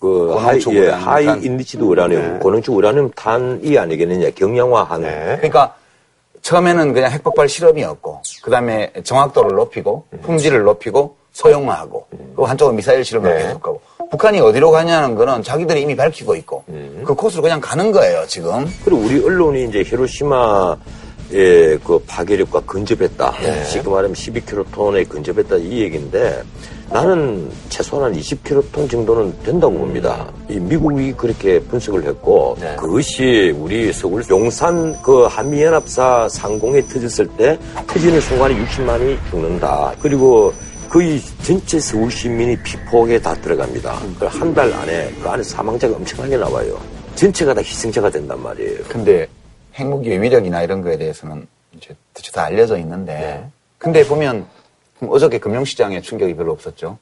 그 high, 예, high. enriched 우라늄, 고농축 우라늄 탄이 아니겠느냐. 경량화한. 그러니까 처음에는 그냥 핵폭발 실험이었고 그 다음에 정확도를 높이고 품질을 높이고 소형화하고 그리고 한쪽은 미사일 실험을 계속하고 북한이 어디로 가냐는 거는 자기들이 이미 밝히고 있고 그 코스로 그냥 가는 거예요 지금 그리고 우리 언론이 이제 히로시마의 그 파괴력과 근접했다. 쉽게 말하면 12킬로톤에 근접했다 이 얘기인데 나는 최소한 한 20킬로톤 정도는 된다고 봅니다. 이 미국이 그렇게 분석을 했고 그것이 우리 서울 용산 그 한미연합사 상공에 터졌을 때 터지는 순간에 60만이 죽는다. 그리고 거의 전체 서울 시민이 피폭에 다 들어갑니다. 한 달 안에 그 안에 사망자가 엄청나게 나와요. 전체가 다 희생자가 된단 말이에요. 근데 핵무기의 위력이나 이런 거에 대해서는 이제 대체 다 알려져 있는데 근데 보면 어저께 금융시장에 충격이 별로 없었죠.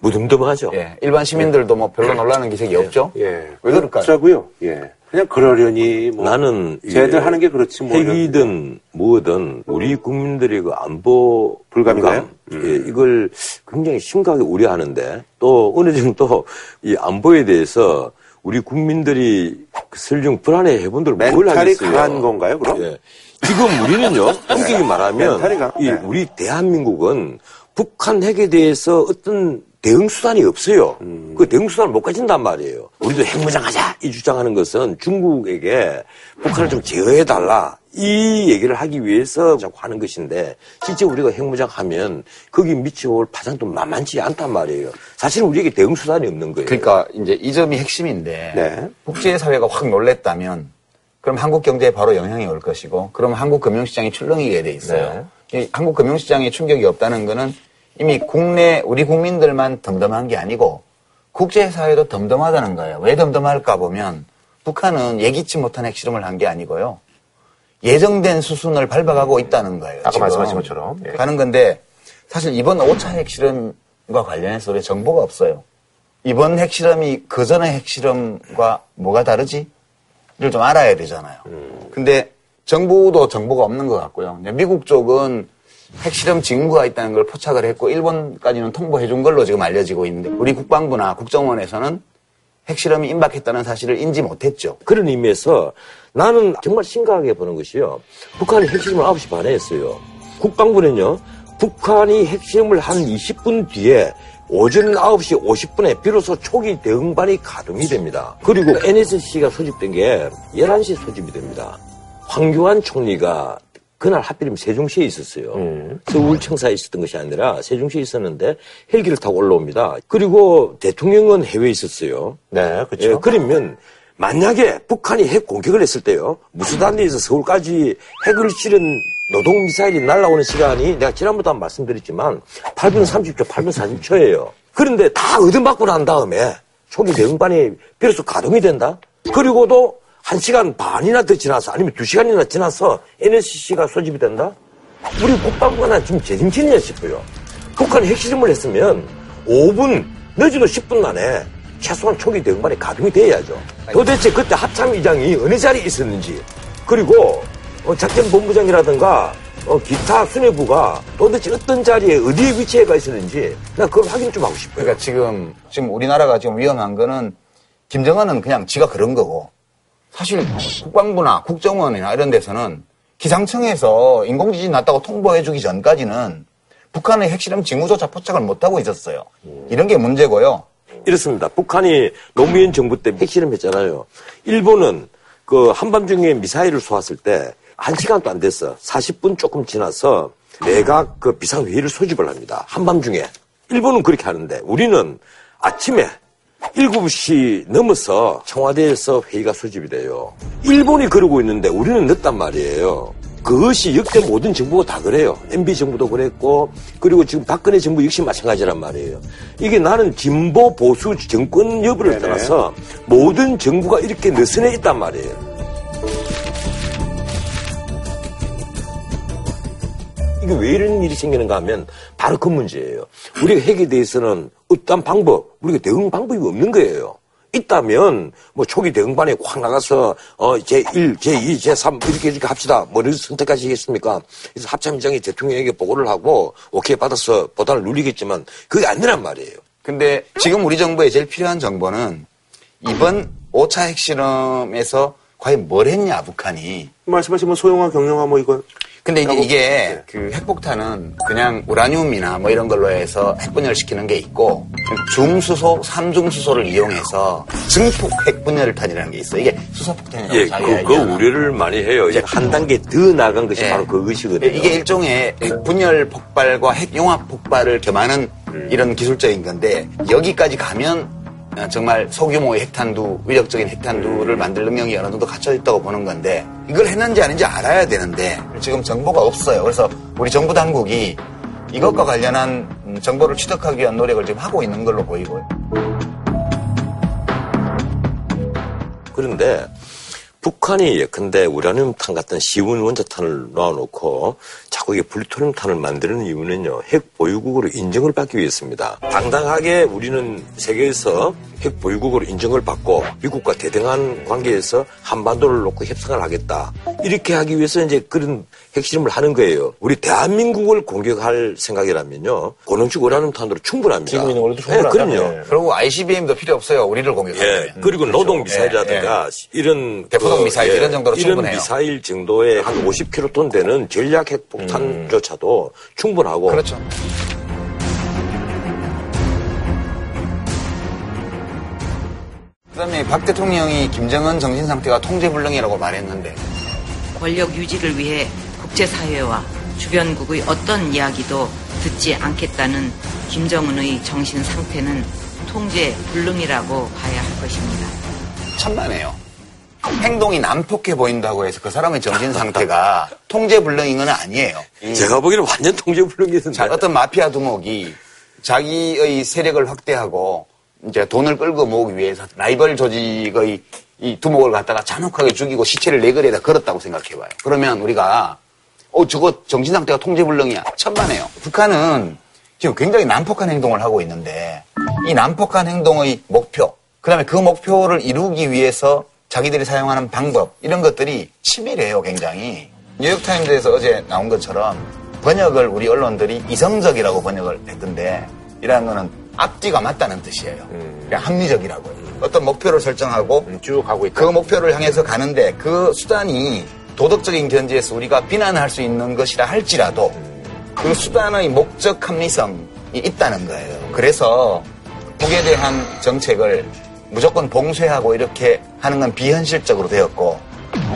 무덤덤하죠. 예, 일반 시민들도 뭐 별로 놀라는 기색이 없죠. 예. 왜 그럴까요? 그렇더라고요. 예. 그냥 그러려니 뭐. 나는 쟤들 하는 게 그렇지 뭐. 핵이든 뭐든 우리 국민들의 그 안보 불감인가요? 불감, 예, 이걸 굉장히 심각하게 우려하는데 또 어느 정도 이 안보에 대해서 우리 국민들이 그 설령 불안해 해본들 뭘 멘탈이 하겠어요? 강한 건가요, 그럼? 예. 지금 우리는요, 엄격히 말하면 멘탈이 강- 이 네. 우리 대한민국은 북한 핵에 대해서 어떤 대응 수단이 없어요. 음. 그 대응 수단을 못 가진단 말이에요. 우리도 핵무장하자 이 주장하는 것은 중국에게 북한을 좀 제어해 달라 이 얘기를 하기 위해서 자꾸 하는 것인데 실제 우리가 핵무장하면 거기 미쳐올 파장도 만만치 않단 말이에요. 사실은 우리에게 대응 수단이 없는 거예요. 그러니까 이제 이 점이 핵심인데 네. 국제 사회가 확 놀랬다면 그럼 한국 경제에 바로 영향이 올 것이고 그럼 한국 금융시장이 출렁이게 돼 있어요. 이 한국 금융시장에 충격이 없다는 거는 이미 국내 우리 국민들만 덤덤한 게 아니고 국제사회도 덤덤하다는 거예요. 왜 덤덤할까 보면 북한은 예기치 못한 핵실험을 한 게 아니고요. 예정된 수순을 밟아가고 있다는 거예요. 아까 지금. 말씀하신 것처럼. 예. 가는 건데 사실 이번 5차 핵실험과 관련해서 우리 정보가 없어요. 이번 핵실험이 그 전의 핵실험과 뭐가 다르지? 를좀 알아야 되잖아요. 근데 정부도 정보가 없는 것 같고요. 미국 쪽은 핵실험 징후가 있다는 걸 포착을 했고 일본까지는 통보해 준 걸로 지금 알려지고 있는데 우리 국방부나 국정원에서는 핵실험이 임박했다는 사실을 인지 못했죠. 그런 의미에서 나는 정말 심각하게 보는 것이요. 북한이 핵실험을 9시 반에 했어요. 국방부는요, 북한이 핵실험을 한 20분 뒤에 오전 9시 50분에 비로소 초기 대응반이 가동이 됩니다. 그리고 NSC가 소집된 게 11시에 소집이 됩니다. 황교안 총리가 그날 하필이면 세종시에 있었어요. 서울 청사에 있었던 것이 아니라 세종시에 있었는데 헬기를 타고 올라옵니다. 그리고 대통령은 해외에 있었어요. 네, 그렇죠. 예, 그러면 만약에 북한이 핵 공격을 했을 때요. 무수단지에서 서울까지 핵을 실은 노동 미사일이 날아오는 시간이 내가 지난번도 한번 말씀드렸지만 8분 30초, 8분 40초예요. 그런데 다 얻어맞고 난 다음에 초기 대응반이 비로소 가동이 된다? 그리고도 1시간 반이나 더 지나서 아니면 2시간이나 지나서 NSC가 소집이 된다? 우리 국방부가 난 지금 재림치냐 싶어요. 북한이 핵실험을 했으면 5분, 늦어도 10분 만에 최소한 초기 대응반이 가동이 돼야죠. 도대체 그때 합참의장이 어느 자리에 있었는지, 그리고 어, 작전본부장이라든가 어, 기타 수뇌부가 도대체 어떤 자리에 어디에 위치해 가 있었는지 나 그걸 확인 좀 하고 싶어요. 그러니까 지금 지금 우리나라가 지금 위험한 거는 김정은은 그냥 지가 그런 거고 사실 국방부나 국정원이나 이런 데서는 기상청에서 인공지진 났다고 통보해주기 전까지는 북한의 핵실험 징후조차 포착을 못하고 있었어요. 이런 게 문제고요. 이렇습니다. 북한이 노무현 정부 때 핵실험 했잖아요. 일본은 그 한밤중에 미사일을 쏘았을 때 한 시간도 안 됐어. 40분 조금 지나서 내각 그 비상회의를 소집을 합니다. 한밤중에. 일본은 그렇게 하는데 우리는 아침에 7시 넘어서 청와대에서 회의가 소집이 돼요. 일본이 그러고 있는데 우리는 늦단 말이에요. 그것이 역대 모든 정부가 다 그래요. MB 정부도 그랬고, 그리고 지금 박근혜 정부 역시 마찬가지란 말이에요. 이게 나는 진보 보수 정권 여부를 떠나서 모든 정부가 이렇게 느슨해 있단 말이에요. 이게 왜 이런 일이 생기는가 하면 바로 그 문제예요. 우리가 핵에 대해서는 어떠한 방법, 우리가 대응 방법이 없는 거예요. 있다면 뭐 초기 대응반에 확 나가서 어 제1, 제2, 제3 이렇게 이렇게 합시다. 뭐를 선택하시겠습니까? 그래서 합참의장이 대통령에게 보고를 하고 오케이 받아서 보단을 누리겠지만 그게 아니란 말이에요. 근데 지금 우리 정부에 제일 필요한 정보는 이번 5차 핵실험에서 과연 뭘 했냐, 북한이. 말씀하신 뭐 소형화, 경량화 뭐 이거. 근데 이제 이게 그 핵폭탄은 그냥 우라늄이나 뭐 이런 걸로 해서 핵분열시키는 게 있고 중수소, 삼중수소를 이용해서 증폭 핵분열탄이라는 게 있어. 이게 수소폭탄이라고 예, 자기가 그거 얘기하나. 우려를 많이 해요. 이제 한 단계 더 나간 것이 예. 바로 그것이거든요. 이게 일종의 핵분열 폭발과 핵융합 폭발을 겸하는 이런 기술적인 건데 여기까지 가면 어, 정말 소규모의 핵탄두, 위력적인 핵탄두를 만들 능력이 어느 정도 갖춰 있다고 보는 건데 이걸 했는지 아닌지 알아야 되는데 지금 정보가 없어요. 그래서 우리 정부 당국이 이것과 관련한 음, 정보를 취득하기 위한 노력을 지금 하고 있는 걸로 보이고요. 그런데 북한이 예컨대 우라늄탄 같은 쉬운 원자탄을 놓아놓고 자꾸 이게 플루토늄탄을 만드는 이유는요 핵 보유국으로 인정을 받기 위해서입니다. 당당하게 우리는 세계에서 핵 보유국으로 인정을 받고 미국과 대등한 관계에서 한반도를 놓고 협상을 하겠다 이렇게 하기 위해서 이제 그런 핵실험을 하는 거예요. 우리 대한민국을 공격할 생각이라면요 고농축 우라늄탄으로 충분합니다. 지금 있는 걸로도 네, 충분하다. 그럼요. 네. 그리고 ICBM도 필요 없어요. 우리를 공격하면. 예, 그리고 노동 미사일이라든가 이런 대포동 그, 미사일 이런 정도로 이런 충분해요. 미사일 정도의 한 50kg 되는 전략 핵폭탄조차도 충분하고 그렇죠. 그다음에 박 대통령이 김정은 정신 상태가 통제불능이라고 말했는데 권력 유지를 위해 국제사회와 주변국의 어떤 이야기도 듣지 않겠다는 김정은의 정신 상태는 통제 불능이라고 봐야 할 것입니다. 천만에요. 행동이 난폭해 보인다고 해서 그 사람의 정신 상태가 통제 불능인 건 아니에요. 제가 보기에는 완전 통제 불능이던데. 자, 어떤 마피아 두목이 자기의 세력을 확대하고 이제 돈을 끌고 모으기 위해서 라이벌 조직의 이 두목을 갖다가 잔혹하게 죽이고 시체를 내거리에다 걸었다고 생각해봐요. 그러면 우리가 어 저거 정신 상태가 통제불능이야 천만에요. 북한은 지금 굉장히 난폭한 행동을 하고 있는데 이 난폭한 행동의 목표, 그다음에 그 목표를 이루기 위해서 자기들이 사용하는 방법 이런 것들이 치밀해요, 굉장히. 뉴욕타임즈에서 어제 나온 것처럼 번역을 우리 언론들이 이성적이라고 번역을 했던데 이라는 거는 앞뒤가 맞다는 뜻이에요. 그냥 합리적이라고요. 어떤 목표를 설정하고 쭉 가고 있다. 그 목표를 향해서 가는데 그 수단이 도덕적인 견지에서 우리가 비난할 수 있는 것이라 할지라도 그 수단의 목적 합리성이 있다는 거예요. 그래서 북에 대한 정책을 무조건 봉쇄하고 이렇게 하는 건 비현실적으로 되었고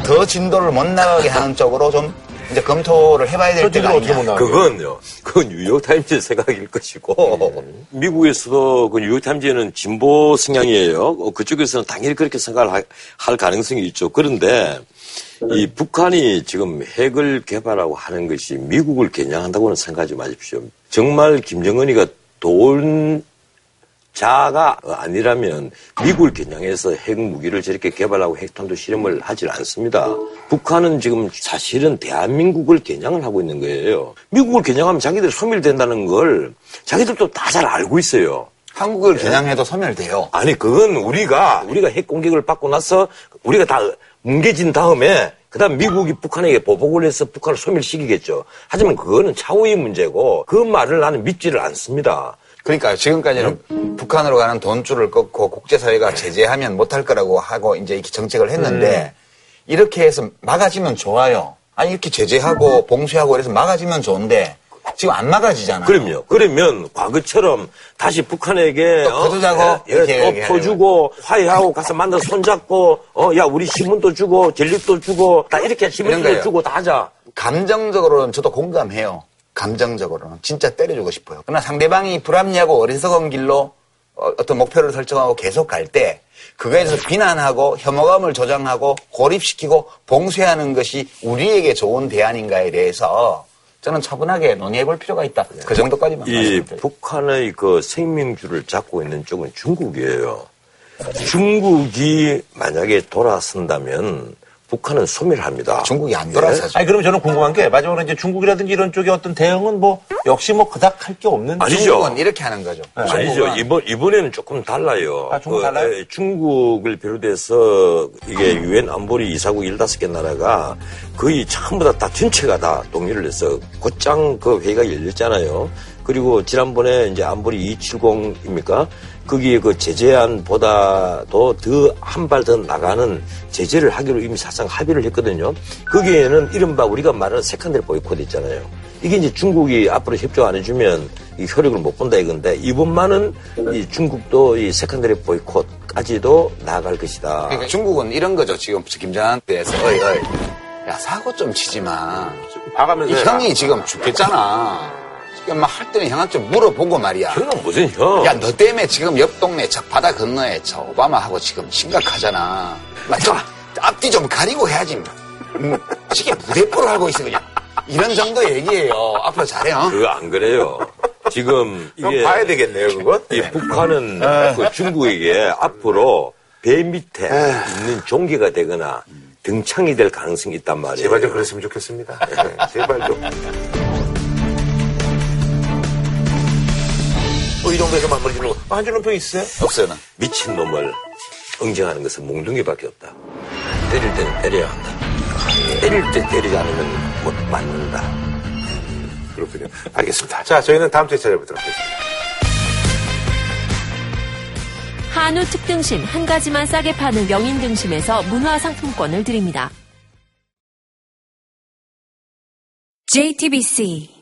더 진도를 못 나가게 하는 쪽으로 좀 이제 검토를 해봐야 될 때가 아니냐. 그건요. 그건 뉴욕타임즈 생각일 것이고 미국에서도 그 뉴욕타임즈는 진보 성향이에요. 어, 그쪽에서는 당연히 그렇게 생각을 하- 할 가능성이 있죠. 그런데 이 북한이 지금 핵을 개발하고 하는 것이 미국을 겨냥한다고는 생각하지 마십시오. 정말 김정은이가 돈 자가 아니라면 미국을 겨냥해서 핵무기를 저렇게 개발하고 핵탄두 실험을 하질 않습니다. 북한은 지금 사실은 대한민국을 겨냥을 하고 있는 거예요. 미국을 겨냥하면 자기들이 소멸된다는 걸 자기들도 다 잘 알고 있어요. 한국을 겨냥해도 소멸돼요. 아니 그건 우리가 우리가 핵 공격을 받고 나서 우리가 다 뭉개진 다음에 그다음 미국이 북한에게 보복을 해서 북한을 소멸시키겠죠. 하지만 그거는 차후의 문제고 그 말을 나는 믿지를 않습니다. 그러니까 지금까지는 북한으로 가는 돈줄을 끊고 국제사회가 제재하면 못할 거라고 하고 이제 이렇게 정책을 했는데 이렇게 해서 막아지면 좋아요. 아니 이렇게 제재하고 봉쇄하고 이래서 막아지면 좋은데 지금 안 막아지잖아요. 그럼요. 그러면 과거처럼 다시 북한에게 또 거두자고 예, 이렇게 또 얘기하려고. 퍼주고 화해하고 가서 만나 손잡고 어 야 우리 신문도 주고 전립도 주고 다 이렇게 신문도. 주고 다 하자. 감정적으로는 저도 공감해요. 감정적으로는 진짜 때려주고 싶어요. 그러나 상대방이 불합리하고 어리석은 길로 어, 어떤 목표를 설정하고 계속 갈 때 그거에 대해서 비난하고 혐오감을 조장하고 고립시키고 봉쇄하는 것이 우리에게 좋은 대안인가에 대해서 저는 차분하게 논의해 볼 필요가 있다. 그 정도까지만 이. 북한의 그 생명줄을 잡고 있는 쪽은 중국이에요. 중국이 만약에 돌아선다면 북한은 소멸 합니다. 중국이 안 돌아서죠. 아니 그럼 저는 궁금한 게 마지막으로 이제 중국이라든지 이런 쪽의 어떤 대응은 뭐 역시 뭐 그닥 할 게 없는 아니죠. 중국은 이렇게 하는 거죠. 아니죠. 중국은 이번, 이번에는 조금 달라요. 아, 중국 달라요? 예, 중국을 비롯해서 이게 유엔 안보리 이사국 15개 나라가 거의 전부 다, 다 전체가 다 동의를 해서 곧장 그 회의가 열렸잖아요. 그리고 지난번에 이제 안보리 270입니까? 거기에 그 제재안보다도 더 한 발 더 나가는 제재를 하기로 이미 사실상 합의를 했거든요. 거기에는 이른바 우리가 말하는 secondary 보이콧 있잖아요. 이게 이제 중국이 앞으로 협조 안 해주면 이 효력을 못 본다 이건데 이번만은 이 중국도 이 secondary 보이콧까지도 나아갈 것이다. 그러니까 중국은 이런 거죠. 지금 김정한 때에서 어이 어이 야 사고 좀 치지 마. 봐가면서 이 해라. 형이 지금 죽겠잖아. 막 할 때는 형한테 물어보고 말이야. 형은 무슨 형? 야 너 때문에 지금 옆 동네 저 바다 건너에 저 오바마하고 지금 심각하잖아. 막좀 앞뒤 좀 가리고 해야지. 음, 지게 무대뽀를 하고 있어 그냥. 이런 정도 얘기예요. 앞으로 잘해요. 그거 안 그래요. 지금 이게 봐야 되겠네요 그건. 이 북한은 그 중국에게 앞으로 배 밑에 있는 종기가 되거나 등창이 될 가능성이 있단 말이에요. 제발 좀 그랬으면 좋겠습니다. 네, 제발 좀. 뭐이 정도에서 마무리 짓는 거. 아, 한줄은 평 있어요? 없어요. 는 미친 놈을 응징하는 것은 몽둥이밖에 없다. 때릴 때는 때려야 한다. 때릴 때 때리지 않으면 못 맞는다. 그렇군요. 알겠습니다. 자, 저희는 다음 주에 찾아뵙도록 하겠습니다. 한우 특등심 한 가지만 싸게 파는 명인 등심에서 문화 상품권을 드립니다. JTBC